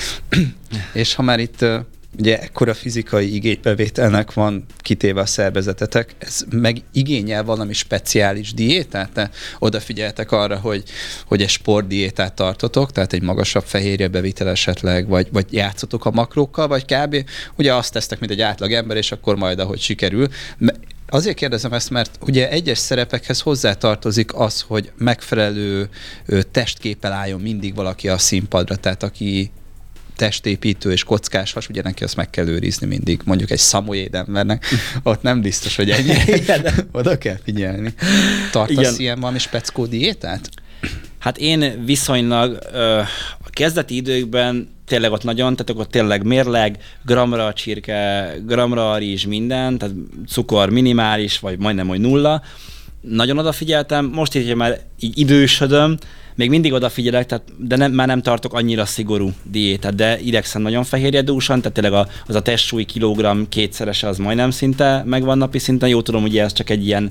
És ha már itt ugye ekkora fizikai igénybevételnek van kitéve a szervezetetek, ez meg igényel valami speciális diétát? Te odafigyeltek arra, hogy, hogy egy sportdiétát tartotok, tehát egy magasabb fehérjebevitel esetleg, vagy, vagy játszotok a makrókkal, vagy kb. Ugye azt tesztek, mint egy átlag ember, és akkor majd, ahogy sikerül. Azért kérdezem ezt, mert ugye egyes szerepekhez hozzátartozik az, hogy megfelelő testképpel álljon mindig valaki a színpadra, tehát aki testépítő és kockás has, ugye neki azt meg kell őrizni mindig. Mondjuk egy szamoyéd embernek, ott nem biztos, hogy ennyi. Oda kell figyelni. Tartasz Igen. ilyen valami speckó diétát? Hát én viszonylag ö, a kezdeti időkben tényleg ott nagyon, tehát akkor tényleg mérleg, gramra a csirke, gramra a rizs, minden, tehát cukor minimális, vagy majdnem, hogy nulla. Nagyon odafigyeltem, most így, hogy már így idősödöm, még mindig odafigyelek, tehát, de nem, már nem tartok annyira szigorú diétát, de idegszem nagyon fehérjedúsan, tehát tényleg a, az a testsúly kilogramm kétszerese az majdnem szinte megvan napi szinten. Jó tudom, ugye ez csak egy ilyen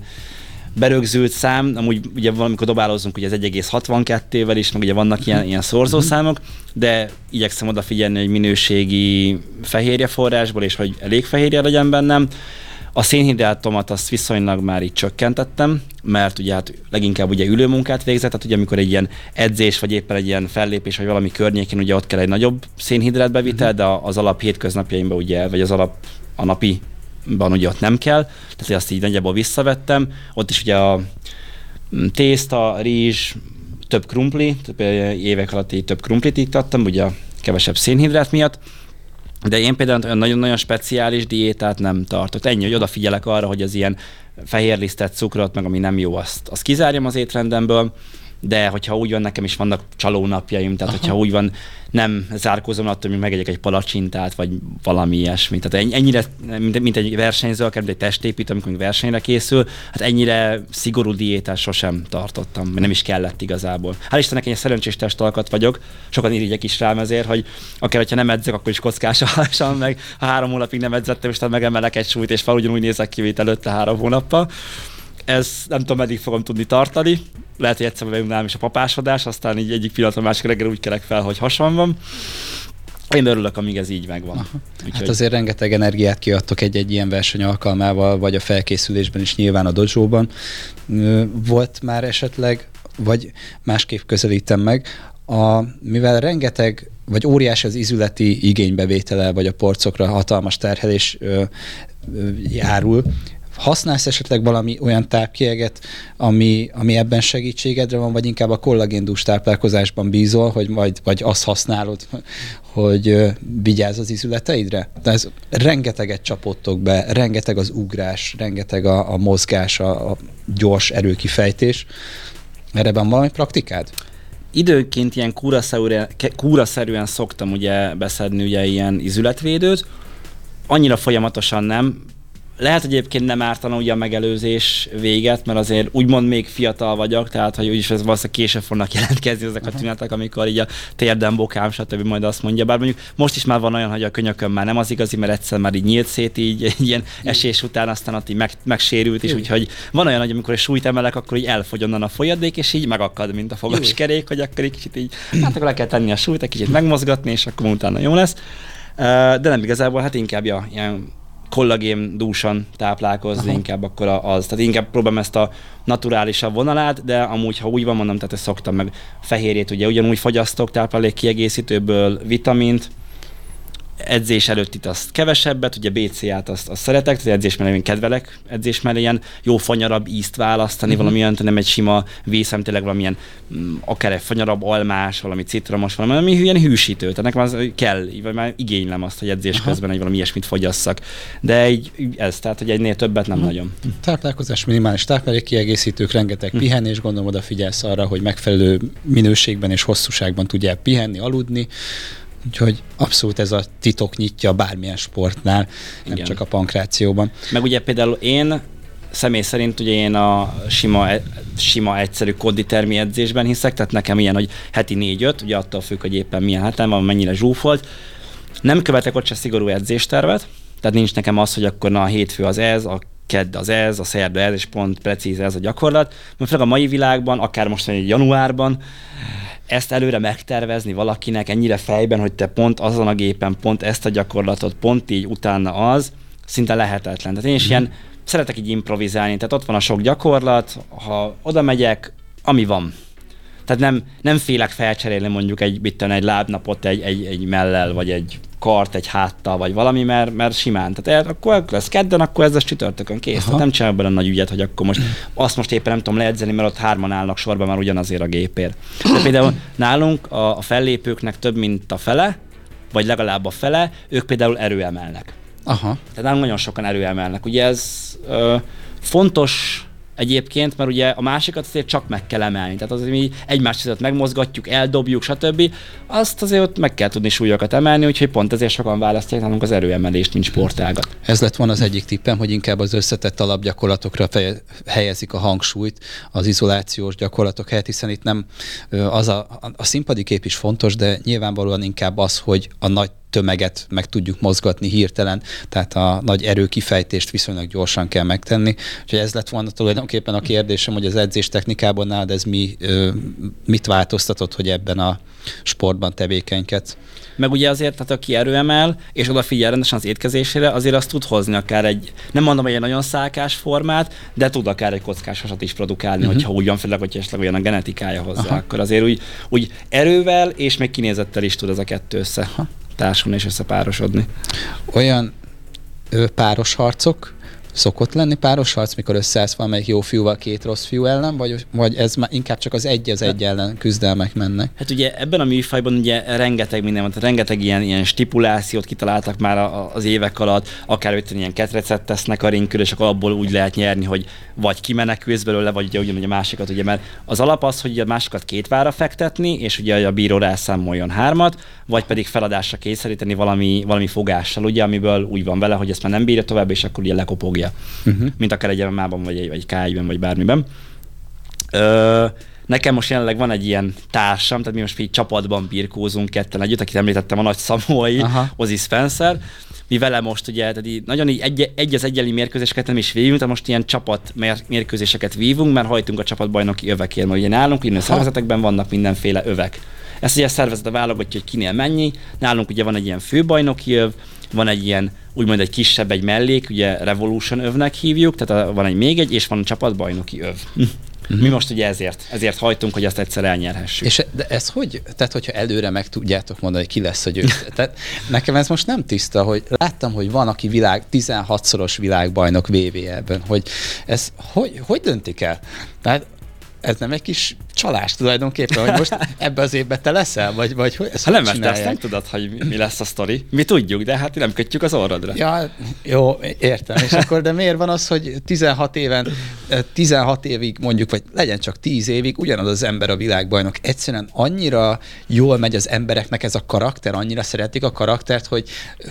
berögzült szám, amúgy ugye valamikor dobálózunk ugye az 1,62-vel is, meg ugye vannak ilyen, ilyen szorzószámok, de igyekszem odafigyelni, hogy minőségi fehérje forrásból, és hogy elég fehérje legyen bennem. A szénhidrátomat azt viszonylag már így csökkentettem, mert ugye hát leginkább ugye ülőmunkát végzett, tehát ugye amikor egy ilyen edzés, vagy éppen egy ilyen fellépés, vagy valami környékén, ugye ott kell egy nagyobb szénhidrátbevitel, de az alap hétköznapjaimban ugye, vagy az alap a napi ban ugye ott nem kell, tehát azt így nagyjából visszavettem. Ott is ugye a mm, tészta, rizs, több krumpli, több évek alatt így több krumplit iktattam, ugye a kevesebb szénhidrát miatt, de én például nagyon-nagyon speciális diétát nem tartok. Ennyi, hogy odafigyelek arra, hogy az ilyen fehérlisztet, cukrot, meg ami nem jó, azt, azt kizárjam az étrendemből, de hogyha úgy van, nekem is vannak csalónapjaim, tehát Aha. hogyha úgy van, nem zárkózom attól, hogy megegyek egy palacsintát, vagy valami ilyesmi. Tehát ennyi- ennyire, mint, mint egy versenyző, akár mint egy testépítő, amikor versenyre készül, hát ennyire szigorú diétát sosem tartottam, mert nem is kellett igazából. Hál' Istennek én egy szerencsés testalkat vagyok, sokan irigyek is rám ezért, hogy akár, hogyha nem edzek, akkor is kockásan, meg ha három hónapig nem edzettem, és utána megemelek egy súlyt, és fel ugyanúgy nézek ki, mint előtte három hónappal ez nem tudom, meddig fogom tudni tartani. Lehet, hogy egyszer nálam is a papásodás, aztán így egyik pillanatra másik reggel úgy kelek fel, hogy hasam van. Én örülök, amíg ez így megvan. Úgyhogy Hát azért rengeteg energiát kiadtok egy-egy ilyen verseny alkalmával, vagy a felkészülésben is nyilván a. Ö, Volt már esetleg, vagy másképp közelítem meg, a, mivel rengeteg, vagy óriási az izületi igénybevétele, vagy a porcokra hatalmas terhelés ö, ö, járul, használsz esetleg valami olyan tápkieget, ami, ami ebben segítségedre van, vagy inkább a kollagéndús táplálkozásban bízol, hogy majd, vagy azt használod, hogy vigyázz az izületeidre? De ez rengeteget csapottok be, rengeteg az ugrás, rengeteg a, a mozgás, a, a gyors erőkifejtés. Erre van valami praktikád? időnként ilyen kúraszerűen, kúraszerűen szoktam ugye beszedni ugye ilyen izületvédőt, annyira folyamatosan nem, lehet, egyébként nem ártana ugye a megelőzés véget, mert azért úgymond még fiatal vagyok, tehát hogy úgyis ez valószínűleg később fognak jelentkezni ezek a tünetek, amikor így a térdem, bokám, stb. majd azt mondja. Bár mondjuk most is már van olyan, hogy a könyököm már nem az igazi, mert egyszer már így nyílt szét így egy ilyen esés után, aztán ott így meg, megsérült is, úgyhogy van olyan, hogy amikor egy súlyt emelek, akkor így elfogy onnan a folyadék, és így megakad, mint a fogaskerék, hogy akkor egy kicsit így, hát akkor le kell tenni a súlyt, egy kicsit megmozgatni, és akkor utána jó lesz. De nem igazából, hát inkább ja, ilyen kollagén dúsan táplálkozni, Aha. inkább akkor az. Tehát inkább próbálom ezt a naturálisabb vonalát, de amúgy, ha úgy van, mondom, tehát ezt szoktam meg fehérjét, ugye ugyanúgy fogyasztok táplálék kiegészítőből vitamint, edzés előtt itt azt kevesebbet, ugye BCA-t azt, azt szeretek, tehát edzés mellé én kedvelek, edzés mellé ilyen jó fanyarabb ízt választani, uh-huh. valamilyen, nem egy sima hanem tényleg valamilyen, mm, akár egy fanyarabb almás, valami citromos, valami, ami ilyen hűsítő, tehát nekem az kell, vagy már igénylem azt, hogy edzés Aha. közben egy valami ilyesmit fogyasszak. De így ez, tehát hogy egynél többet nem Mhm. nagyon. Táplálkozás, minimális táplálékkiegészítők, rengeteg Hm. pihenés, gondolom odafigyelsz arra, hogy megfelelő minőségben és hosszúságban tudjál pihenni, aludni. Úgyhogy abszolút ez a titok nyitja bármilyen sportnál, nem Igen. csak a pankrációban. Meg ugye például én személy szerint ugye én a sima, sima egyszerű koditermi edzésben hiszek, tehát nekem ilyen, hogy heti 4-5, ugye attól függ, hogy éppen milyen hetem van, mennyire zsúfolt. Nem követek ott se szigorú edzéstervet, tehát nincs nekem az, hogy akkor na a hétfő az ez, a kedd az ez, a szerda ez, és pont precíz ez a gyakorlat. Mert főleg a mai világban, akár most egy januárban, ezt előre megtervezni valakinek ennyire fejben, hogy te pont azon a gépen pont ezt a gyakorlatot, pont így utána az, szinte lehetetlen. Tehát én is mm. ilyen szeretek így improvizálni, tehát ott van a sok gyakorlat, ha oda megyek, ami van. Tehát nem, nem félek felcserélni mondjuk egy, bitten egy lábnapot egy, egy, egy mellel, vagy egy kart, egy háttal, vagy valami, mert, mert simán. Tehát akkor lesz kedden, akkor ez a csütörtökön kész. Tehát nem csinálok bele nagy ügyet, hogy akkor most azt most éppen nem tudom leedzeni, mert ott hárman állnak sorban már ugyanazért a gépért. De például nálunk a, a fellépőknek több, mint a fele, vagy legalább a fele, ők például erőemelnek. Aha. Tehát nálunk nagyon sokan erőemelnek. Ugye ez ö, fontos egyébként, mert ugye a másikat azért csak meg kell emelni. Tehát az, mi egymást között megmozgatjuk, eldobjuk, stb. Azt azért ott meg kell tudni súlyokat emelni, úgyhogy pont ezért sokan választják nálunk az erőemelést, mint sportágat. Ez lett volna az egyik tippem, hogy inkább az összetett alapgyakorlatokra feje, helyezik a hangsúlyt az izolációs gyakorlatok helyett, hiszen itt nem az a, a színpadi kép is fontos, de nyilvánvalóan inkább az, hogy a nagy tömeget meg tudjuk mozgatni hirtelen, tehát a nagy erőkifejtést viszonylag gyorsan kell megtenni. Úgyhogy ez lett volna tulajdonképpen a kérdésem, hogy az edzés technikában nálad ez mi, mit változtatott, hogy ebben a sportban tevékenykedsz? Meg ugye azért, tehát aki erőemel, és odafigyel rendesen az étkezésére, azért azt tud hozni akár egy, nem mondom, hogy egy nagyon szálkás formát, de tud akár egy kockás hasat is produkálni, uh-huh. hogyha úgy van, főleg, hogy esetleg olyan a genetikája hozzá, Aha. akkor azért úgy, úgy erővel és még kinézettel is tud ez a kettő össze. Aha társulni és összepárosodni. Olyan ő, páros harcok, szokott lenni páros harc, mikor összeállsz valamelyik jó fiúval két rossz fiú ellen, vagy, vagy ez már inkább csak az egy az egy ellen küzdelmek mennek? Hát ugye ebben a műfajban ugye rengeteg minden van, rengeteg ilyen, ilyen stipulációt kitaláltak már az évek alatt, akár ötön ilyen ketrecet tesznek a ringkör, és akkor abból úgy lehet nyerni, hogy vagy kimenekülsz belőle, vagy ugye ugyanúgy a másikat, ugye, mert az alap az, hogy a másikat két vára fektetni, és ugye a bíró rászámoljon hármat, vagy pedig feladásra kényszeríteni valami, valami fogással, ugye, amiből úgy van vele, hogy ezt már nem bírja tovább, és akkor ugye lekopogja. Uh-huh. Mint akár egy MMA-ban, vagy egy, vagy k vagy bármiben. Ö, nekem most jelenleg van egy ilyen társam, tehát mi most így csapatban birkózunk ketten együtt, akit említettem, a nagy szamóai, Ozzy Spencer, mi vele most ugye, tehát így, nagyon így egy, egy az egyeli mérkőzéseket nem is vívunk, de most ilyen csapat mérkőzéseket vívunk, mert hajtunk a csapatbajnoki övekért, mert ugye nálunk innen szervezetekben vannak mindenféle övek. Ezt ugye a szervezet a válogatja, hogy kinél mennyi. Nálunk ugye van egy ilyen főbajnoki öv, van egy ilyen, úgymond egy kisebb, egy mellék, ugye Revolution övnek hívjuk, tehát a, van egy még egy, és van a csapatbajnoki öv. Uh-huh. Mi most ugye ezért, ezért hajtunk, hogy ezt egyszer elnyerhessük. És de ez hogy? Tehát, hogyha előre meg tudjátok mondani, hogy ki lesz a győztes. Tehát nekem ez most nem tiszta, hogy láttam, hogy van, aki világ, 16-szoros világbajnok VB-ben, hogy ez hogy, hogy döntik el? Tehát ez nem egy kis csalás tulajdonképpen, hogy most ebbe az évben te leszel, vagy, vagy hogy ezt ha nem, te ezt nem tudod, hogy mi lesz a sztori. Mi tudjuk, de hát nem kötjük az orrodra. Ja, jó, értem. És akkor de miért van az, hogy 16 éven, 16 évig mondjuk, vagy legyen csak 10 évig, ugyanaz az ember a világbajnok. Egyszerűen annyira jól megy az embereknek ez a karakter, annyira szeretik a karaktert, hogy,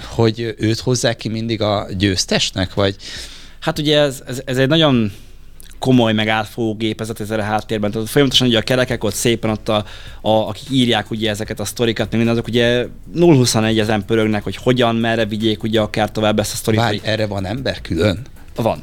hogy őt hozzák ki mindig a győztesnek, vagy... Hát ugye ez, ez, ez egy nagyon komoly, meg átfogó gépezet ezzel a háttérben. Tehát folyamatosan ugye a kerekek ott szépen ott, a, a, akik írják ugye ezeket a sztorikat, minden azok ugye 0-21 ezen pörögnek, hogy hogyan, merre vigyék ugye akár tovább ezt a sztorit. Várj, erre van ember külön? Van.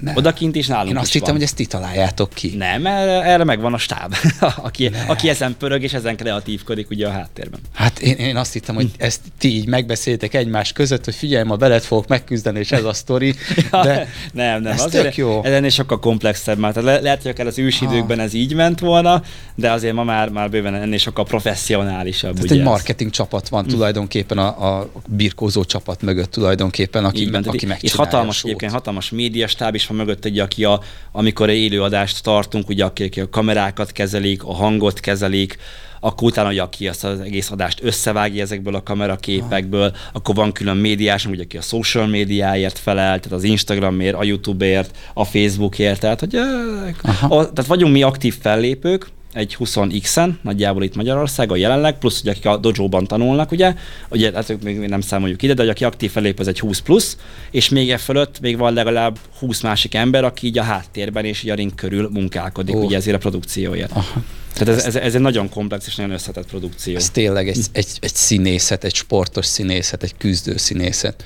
Nem. Odakint is nálunk Én azt hittem, van. hogy ezt ti találjátok ki. Nem, erre, erre megvan a stáb, aki, aki ezen pörög és ezen kreatívkodik ugye a háttérben. Hát én, én azt hittem, hogy ezt ti így megbeszéltek egymás között, hogy figyelj, ma veled fogok megküzdeni, és ez a sztori. De nem, nem, ez azért jó. Ez ennél sokkal komplexebb, mert le, lehet, hogy akár az ősidőkben ah. ez így ment volna, de azért ma már, már bőven ennél sokkal professzionálisabb. Tehát egy marketing ez. csapat van hm. tulajdonképpen a, a birkózó csapat mögött tulajdonképpen, aki, így, aki megcsinálja Itt hatalmas, egyébként hatalmas médiastáb is van mögött egy, aki a, amikor élőadást tartunk, ugye aki a kamerákat kezelik, a hangot kezelik, akkor utána, hogy aki azt az egész adást összevágja ezekből a kameraképekből, akkor van külön médiás, ugye, aki a social médiáért felel, tehát az Instagramért, a YouTubeért, a Facebookért, tehát, hogy, a, tehát vagyunk mi aktív fellépők, egy 20x-en, nagyjából itt Magyarországon jelenleg, plusz ugye akik a dojo-ban tanulnak, ugye, ugye hát még nem számoljuk ide, de aki aktív felép, az egy 20 plusz, és még e fölött még van legalább 20 másik ember, aki így a háttérben és így a ring körül munkálkodik, oh. ugye ezért a produkcióért. Aha. Tehát ez, ez, ez egy nagyon komplex és nagyon összetett produkció. Ez tényleg egy, egy, egy színészet, egy sportos színészet, egy küzdő színészet.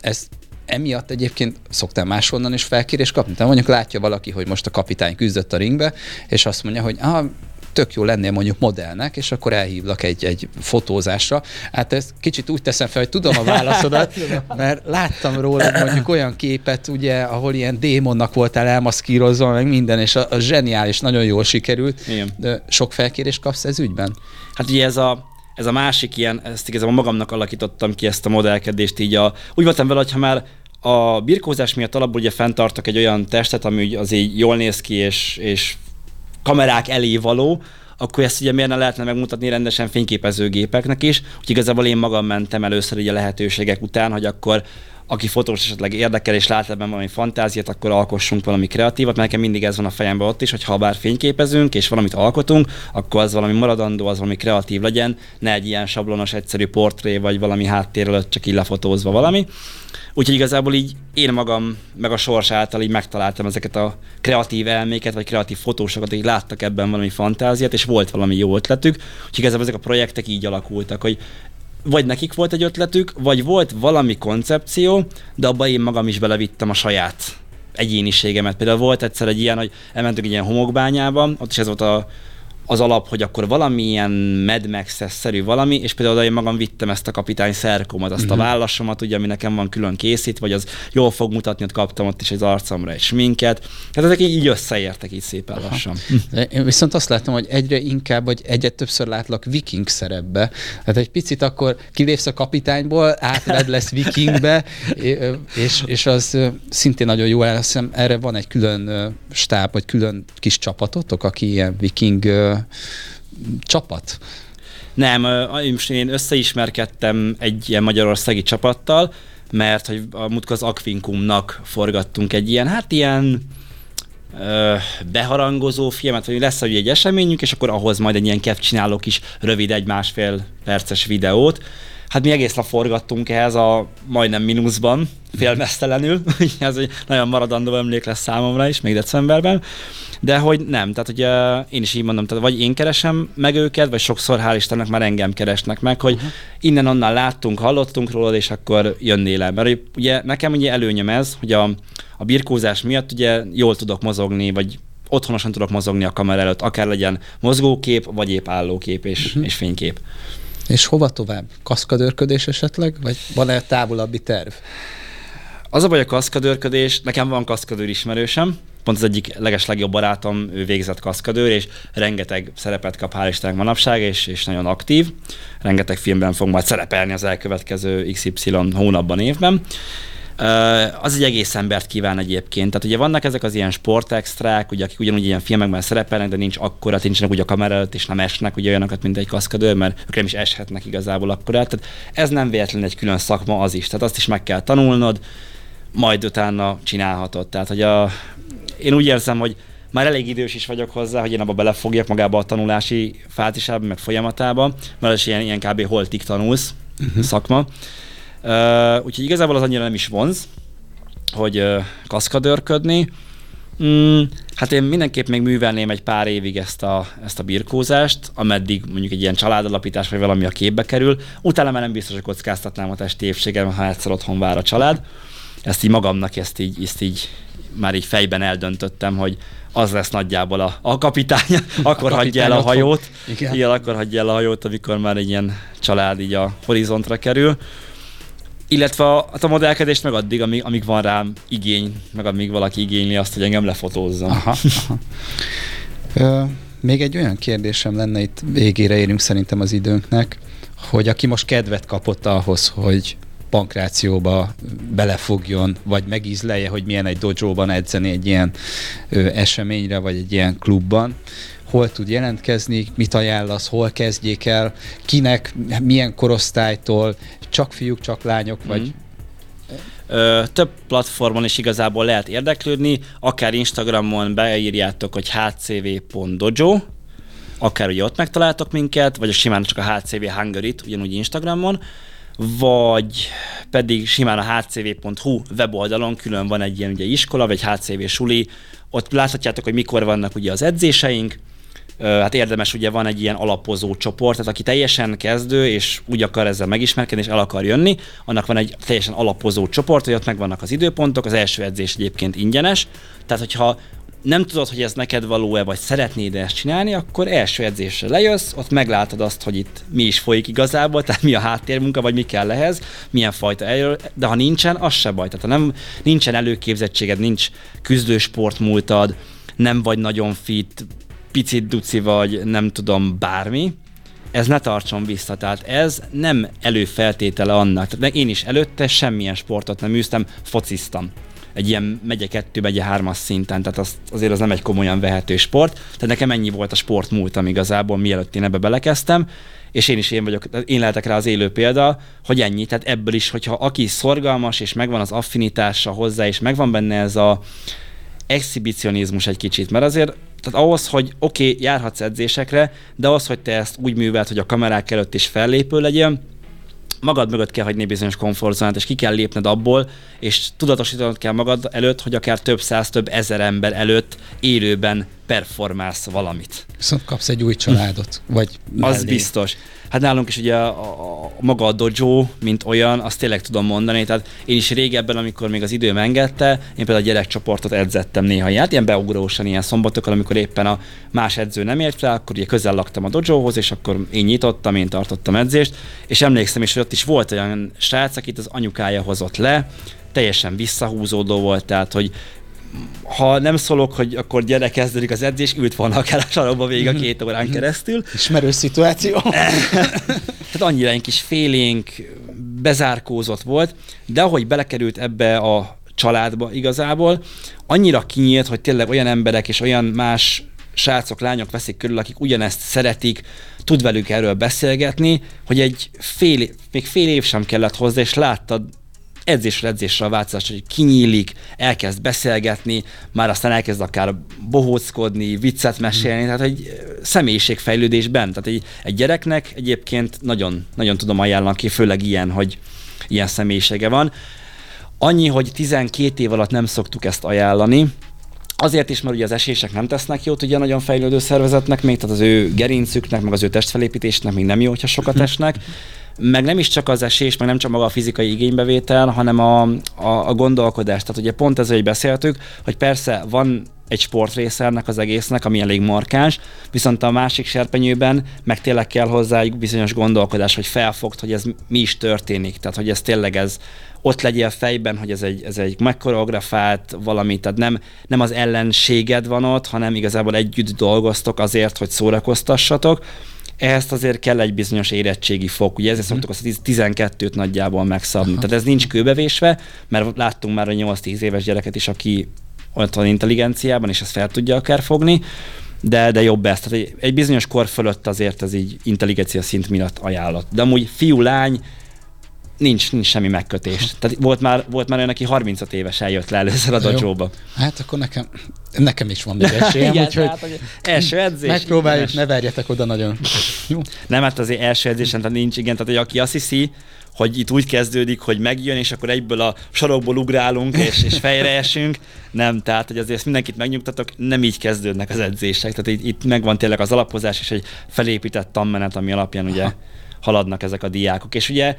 Ez emiatt egyébként szoktál máshonnan is felkérés kapni? Tehát mondjuk látja valaki, hogy most a kapitány küzdött a ringbe, és azt mondja, hogy ah, tök jó lennél mondjuk modellnek, és akkor elhívlak egy, egy fotózásra. Hát ezt kicsit úgy teszem fel, hogy tudom a válaszodat, mert láttam róla mondjuk olyan képet, ugye, ahol ilyen démonnak voltál elmaszkírozva, meg minden, és a, a zseniális, nagyon jól sikerült. Igen. De sok felkérés kapsz ez ügyben? Hát ugye ez a ez a másik ilyen, ezt igazából magamnak alakítottam ki ezt a modellkedést így a, úgy voltam vele, hogyha már a birkózás miatt alapból ugye fenntartok egy olyan testet, ami az így jól néz ki, és, és kamerák elé való, akkor ezt ugye miért ne lehetne megmutatni rendesen fényképezőgépeknek is. Úgyhogy igazából én magam mentem először így a lehetőségek után, hogy akkor aki fotós esetleg érdekel és lát ebben valami fantáziát, akkor alkossunk valami kreatívat, mert nekem mindig ez van a fejemben ott is, hogy ha bár fényképezünk és valamit alkotunk, akkor az valami maradandó, az valami kreatív legyen, ne egy ilyen sablonos, egyszerű portré, vagy valami háttér előtt csak így lefotózva valami. Úgyhogy igazából így én magam, meg a sors által így megtaláltam ezeket a kreatív elméket, vagy kreatív fotósokat, hogy láttak ebben valami fantáziát, és volt valami jó ötletük. Úgyhogy igazából ezek a projektek így alakultak, hogy vagy nekik volt egy ötletük, vagy volt valami koncepció, de abba én magam is belevittem a saját egyéniségemet. Például volt egyszer egy ilyen, hogy elmentünk egy ilyen homokbányába, ott is ez volt a az alap, hogy akkor valamilyen Mad Max-szerű valami, és például én magam vittem ezt a kapitány szerkomat, azt uh-huh. a mhm. vállasomat, ugye, ami nekem van külön készít, vagy az jól fog mutatni, ott kaptam ott is az arcomra egy sminket. Tehát ezek így összeértek így szépen Aha. lassan. Én viszont azt látom, hogy egyre inkább, vagy egyre többször látlak viking szerepbe. Tehát egy picit akkor kilépsz a kapitányból, átled lesz vikingbe, és, és az szintén nagyon jó. Hiszem, erre van egy külön stáb, vagy külön kis csapatotok, aki ilyen viking csapat? Nem, most én összeismerkedtem egy ilyen magyarországi csapattal, mert hogy a múltkor az Aquincumnak forgattunk egy ilyen, hát ilyen beharangozó filmet, vagy lesz egy eseményünk, és akkor ahhoz majd egy ilyen csinálok kis rövid egy másfél perces videót. Hát mi egész nap forgattunk ehhez a majdnem mínuszban, félmesztelenül, ez egy nagyon maradandó emlék lesz számomra is, még decemberben, de hogy nem, tehát ugye én is így mondom, tehát vagy én keresem meg őket, vagy sokszor hál' Istennek már engem keresnek meg, hogy uh-huh. innen-onnan láttunk, hallottunk róla, és akkor jönnél el. Mert ugye nekem ugye előnyöm ez, hogy a, a birkózás miatt ugye jól tudok mozogni, vagy otthonosan tudok mozogni a kamera előtt, akár legyen mozgókép, vagy épp állókép és, uh-huh. és fénykép. És hova tovább? Kaszkadőrködés esetleg? Vagy van-e távolabbi terv? Az a baj a kaszkadőrködés, nekem van kaszkadőr ismerősem, pont az egyik leges legjobb barátom, ő végzett kaszkadőr, és rengeteg szerepet kap, hál' Istennek manapság, és, és nagyon aktív. Rengeteg filmben fog majd szerepelni az elkövetkező XY hónapban, évben. Az egy egész embert kíván egyébként. Tehát ugye vannak ezek az ilyen sportextrák, ugye, akik ugyanúgy ilyen filmekben szerepelnek, de nincs akkora, nincsenek ugye a kamera előtt, és nem esnek ugye olyanokat, mint egy kaszkadőr, mert ők nem is eshetnek igazából akkor. Tehát ez nem véletlenül egy külön szakma az is. Tehát azt is meg kell tanulnod, majd utána csinálhatod. Tehát, hogy a, én úgy érzem, hogy már elég idős is vagyok hozzá, hogy én abba belefogjak magába a tanulási fátisába, meg folyamatába, mert ez ilyen, ilyen kb. holtig tanulsz uh-huh. szakma. Uh, úgyhogy igazából az annyira nem is vonz, hogy uh, kaszkadőrködni. Mm, hát én mindenképp még művelném egy pár évig ezt a, ezt a birkózást, ameddig mondjuk egy ilyen családalapítás vagy valami a képbe kerül. Utána már nem biztos, hogy kockáztatnám a testi épségem, ha egyszer otthon vár a család. Ezt így magamnak, ezt így, ezt így már így fejben eldöntöttem, hogy az lesz nagyjából a, a kapitány, akkor a hagyja el a hajót. Igen. Igen, akkor hagyja el a hajót, amikor már egy ilyen család így a horizontra kerül. Illetve a, a modellkedést meg addig, amíg, amíg van rám igény, meg amíg valaki igényli azt, hogy engem lefotózzon. Aha, aha. Még egy olyan kérdésem lenne, itt végére érünk szerintem az időnknek, hogy aki most kedvet kapott ahhoz, hogy pankrációba belefogjon, vagy megízlelje, hogy milyen egy dojóban edzeni egy ilyen ö, eseményre, vagy egy ilyen klubban, hol tud jelentkezni, mit ajánlasz, hol kezdjék el, kinek, milyen korosztálytól, csak fiúk, csak lányok, mm. vagy Ö, több platformon is igazából lehet érdeklődni, akár Instagramon beírjátok, hogy hcv.dojo, akár ugye ott megtaláltok minket, vagy a simán csak a HCV Hungary-t, ugyanúgy Instagramon, vagy pedig simán a hcv.hu weboldalon külön van egy ilyen ugye iskola, vagy HCV suli, ott láthatjátok, hogy mikor vannak ugye az edzéseink, hát érdemes, ugye van egy ilyen alapozó csoport, tehát aki teljesen kezdő, és úgy akar ezzel megismerkedni, és el akar jönni, annak van egy teljesen alapozó csoport, hogy ott megvannak az időpontok, az első edzés egyébként ingyenes, tehát hogyha nem tudod, hogy ez neked való-e, vagy szeretnéd ezt csinálni, akkor első edzésre lejössz, ott meglátod azt, hogy itt mi is folyik igazából, tehát mi a háttérmunka, vagy mi kell ehhez, milyen fajta erő, de ha nincsen, az se baj. Tehát ha nem, nincsen előképzettséged, nincs küzdősportmúltad, nem vagy nagyon fit, picit duci vagy, nem tudom, bármi, ez ne tartson vissza. Tehát ez nem előfeltétele annak. Tehát én is előtte semmilyen sportot nem űztem, fociztam egy ilyen megye kettő, megye hármas szinten, tehát az, azért az nem egy komolyan vehető sport. Tehát nekem ennyi volt a sport múltam igazából, mielőtt én ebbe belekezdtem, és én is én vagyok, én lehetek rá az élő példa, hogy ennyi, tehát ebből is, hogyha aki szorgalmas, és megvan az affinitása hozzá, és megvan benne ez a exhibicionizmus egy kicsit, mert azért tehát ahhoz, hogy oké, okay, járhatsz edzésekre, de ahhoz, hogy te ezt úgy művelt, hogy a kamerák előtt is fellépő legyen, magad mögött kell hagyni bizonyos komfortzónát, és ki kell lépned abból, és tudatosítanod kell magad előtt, hogy akár több száz, több ezer ember előtt élőben performálsz valamit. Viszont kapsz egy új családot, vagy mellé. Az biztos. Hát nálunk is ugye a, a, a, maga a dojo, mint olyan, azt tényleg tudom mondani. Tehát én is régebben, amikor még az időm engedte, én például a gyerekcsoportot edzettem néha. Hát ilyen beugrósan, ilyen szombatokkal, amikor éppen a más edző nem ért fel, akkor ugye közel laktam a dojohoz, és akkor én nyitottam, én tartottam edzést, és emlékszem is, hogy ott is volt olyan srác, akit az anyukája hozott le, teljesen visszahúzódó volt, tehát hogy ha nem szólok, hogy akkor gyere, kezdődik az edzés, ült volna akár a sarokba végig a mhm. két órán keresztül. Ismerő szituáció. Tehát annyira egy kis félénk, bezárkózott volt, de ahogy belekerült ebbe a családba igazából, annyira kinyílt, hogy tényleg olyan emberek és olyan más srácok, lányok veszik körül, akik ugyanezt szeretik, tud velük erről beszélgetni, hogy egy fél, még fél év sem kellett hozzá, és láttad edzésre edzésre a változás, hogy kinyílik, elkezd beszélgetni, már aztán elkezd akár bohóckodni, viccet mesélni, tehát egy személyiségfejlődésben. Tehát egy, egy gyereknek egyébként nagyon, nagyon tudom ajánlani ki, főleg ilyen, hogy ilyen személyisége van. Annyi, hogy 12 év alatt nem szoktuk ezt ajánlani, Azért is, mert ugye az esések nem tesznek jót ugye nagyon fejlődő szervezetnek, még tehát az ő gerincüknek, meg az ő testfelépítésnek még nem jó, hogyha sokat esnek meg nem is csak az esés, meg nem csak maga a fizikai igénybevétel, hanem a, a, a gondolkodás. Tehát ugye pont ez, hogy beszéltük, hogy persze van egy sportrésze ennek az egésznek, ami elég markáns, viszont a másik serpenyőben meg tényleg kell hozzá egy bizonyos gondolkodás, hogy felfogd, hogy ez mi is történik, tehát hogy ez tényleg ez ott legyél fejben, hogy ez egy, ez egy megkoreografált valami, tehát nem, nem az ellenséged van ott, hanem igazából együtt dolgoztok azért, hogy szórakoztassatok, ehhez azért kell egy bizonyos érettségi fok. Ugye ezért uh-huh. szoktuk azt 12-t nagyjából megszabni. Uh-huh. Tehát ez nincs kőbevésve, mert láttunk már a 8-10 éves gyereket is, aki olyan intelligenciában, és ezt fel tudja akár fogni, de, de jobb ezt. Tehát egy, egy bizonyos kor fölött azért ez így intelligencia szint miatt ajánlott. De amúgy fiú-lány, nincs, nincs semmi megkötés. Tehát volt már, volt már olyan, aki 35 éves eljött le először a dojóba. Hát akkor nekem, nekem is van még esélyem, Igen, úgyhogy hát, első edzés. Megpróbáljuk, ne verjetek oda nagyon. Jó. Nem, hát azért első edzésen tehát nincs, igen, tehát hogy aki azt hiszi, hogy itt úgy kezdődik, hogy megjön, és akkor egyből a sarokból ugrálunk, és, és fejre esünk. Nem, tehát hogy azért mindenkit megnyugtatok, nem így kezdődnek az edzések. Tehát itt, itt megvan tényleg az alapozás, és egy felépített tanmenet, ami alapján ugye haladnak ezek a diákok. És ugye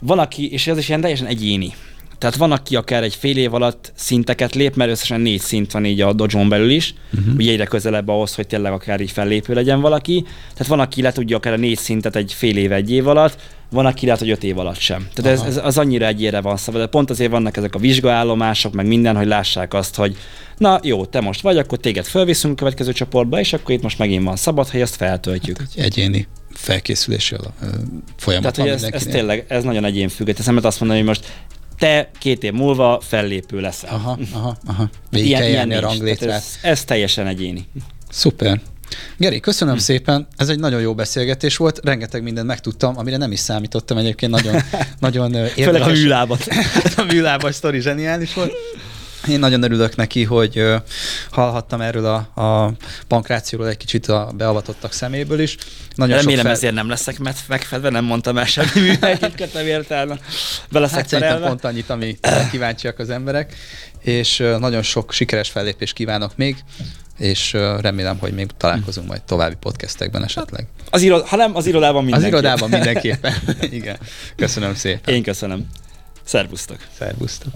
van, aki, és ez is ilyen teljesen egyéni. Tehát van, aki akár egy fél év alatt szinteket lép, mert összesen négy szint van így a dojon belül is, uh-huh. ugye egyre közelebb ahhoz, hogy tényleg akár így fellépő legyen valaki. Tehát van, aki le tudja akár a négy szintet egy fél év, egy év alatt, van, aki lehet, hogy öt év alatt sem. Tehát ez, ez, az annyira egyére van szabad. De pont azért vannak ezek a vizsgaállomások, meg minden, hogy lássák azt, hogy na jó, te most vagy, akkor téged felviszünk a következő csoportba, és akkor itt most megint van szabad hely, ezt feltöltjük. Hát egy egyéni felkészülési folyamat. Tehát, hogy ez, ez tényleg, ez nagyon egyén függ. Te szemet azt mondani, hogy most te két év múlva fellépő leszel. Aha, aha, aha. Végig ilyen, kell ilyen a ranglétrát. Ez, ez teljesen egyéni. Szuper. Geri, köszönöm hm. szépen. Ez egy nagyon jó beszélgetés volt. Rengeteg mindent megtudtam, amire nem is számítottam egyébként. Nagyon, nagyon érdekes. Főleg a műlábat. a műlábas sztori zseniális volt. Én nagyon örülök neki, hogy hallhattam erről a, a pankrációról egy kicsit a beavatottak szeméből is. Nagyon Remélem fel... ezért nem leszek megfedve, nem mondtam el semmi műhelyeket, nem értelme. Hát szerintem pont annyit, ami kíváncsiak az emberek, és nagyon sok sikeres fellépést kívánok még, és remélem, hogy még találkozunk majd további podcastekben esetleg. Az irod, ha nem, az irodában mindenképpen. Az irodában mindenképpen. Igen. Köszönöm szépen. Én köszönöm. Szervusztok. Szervusztok.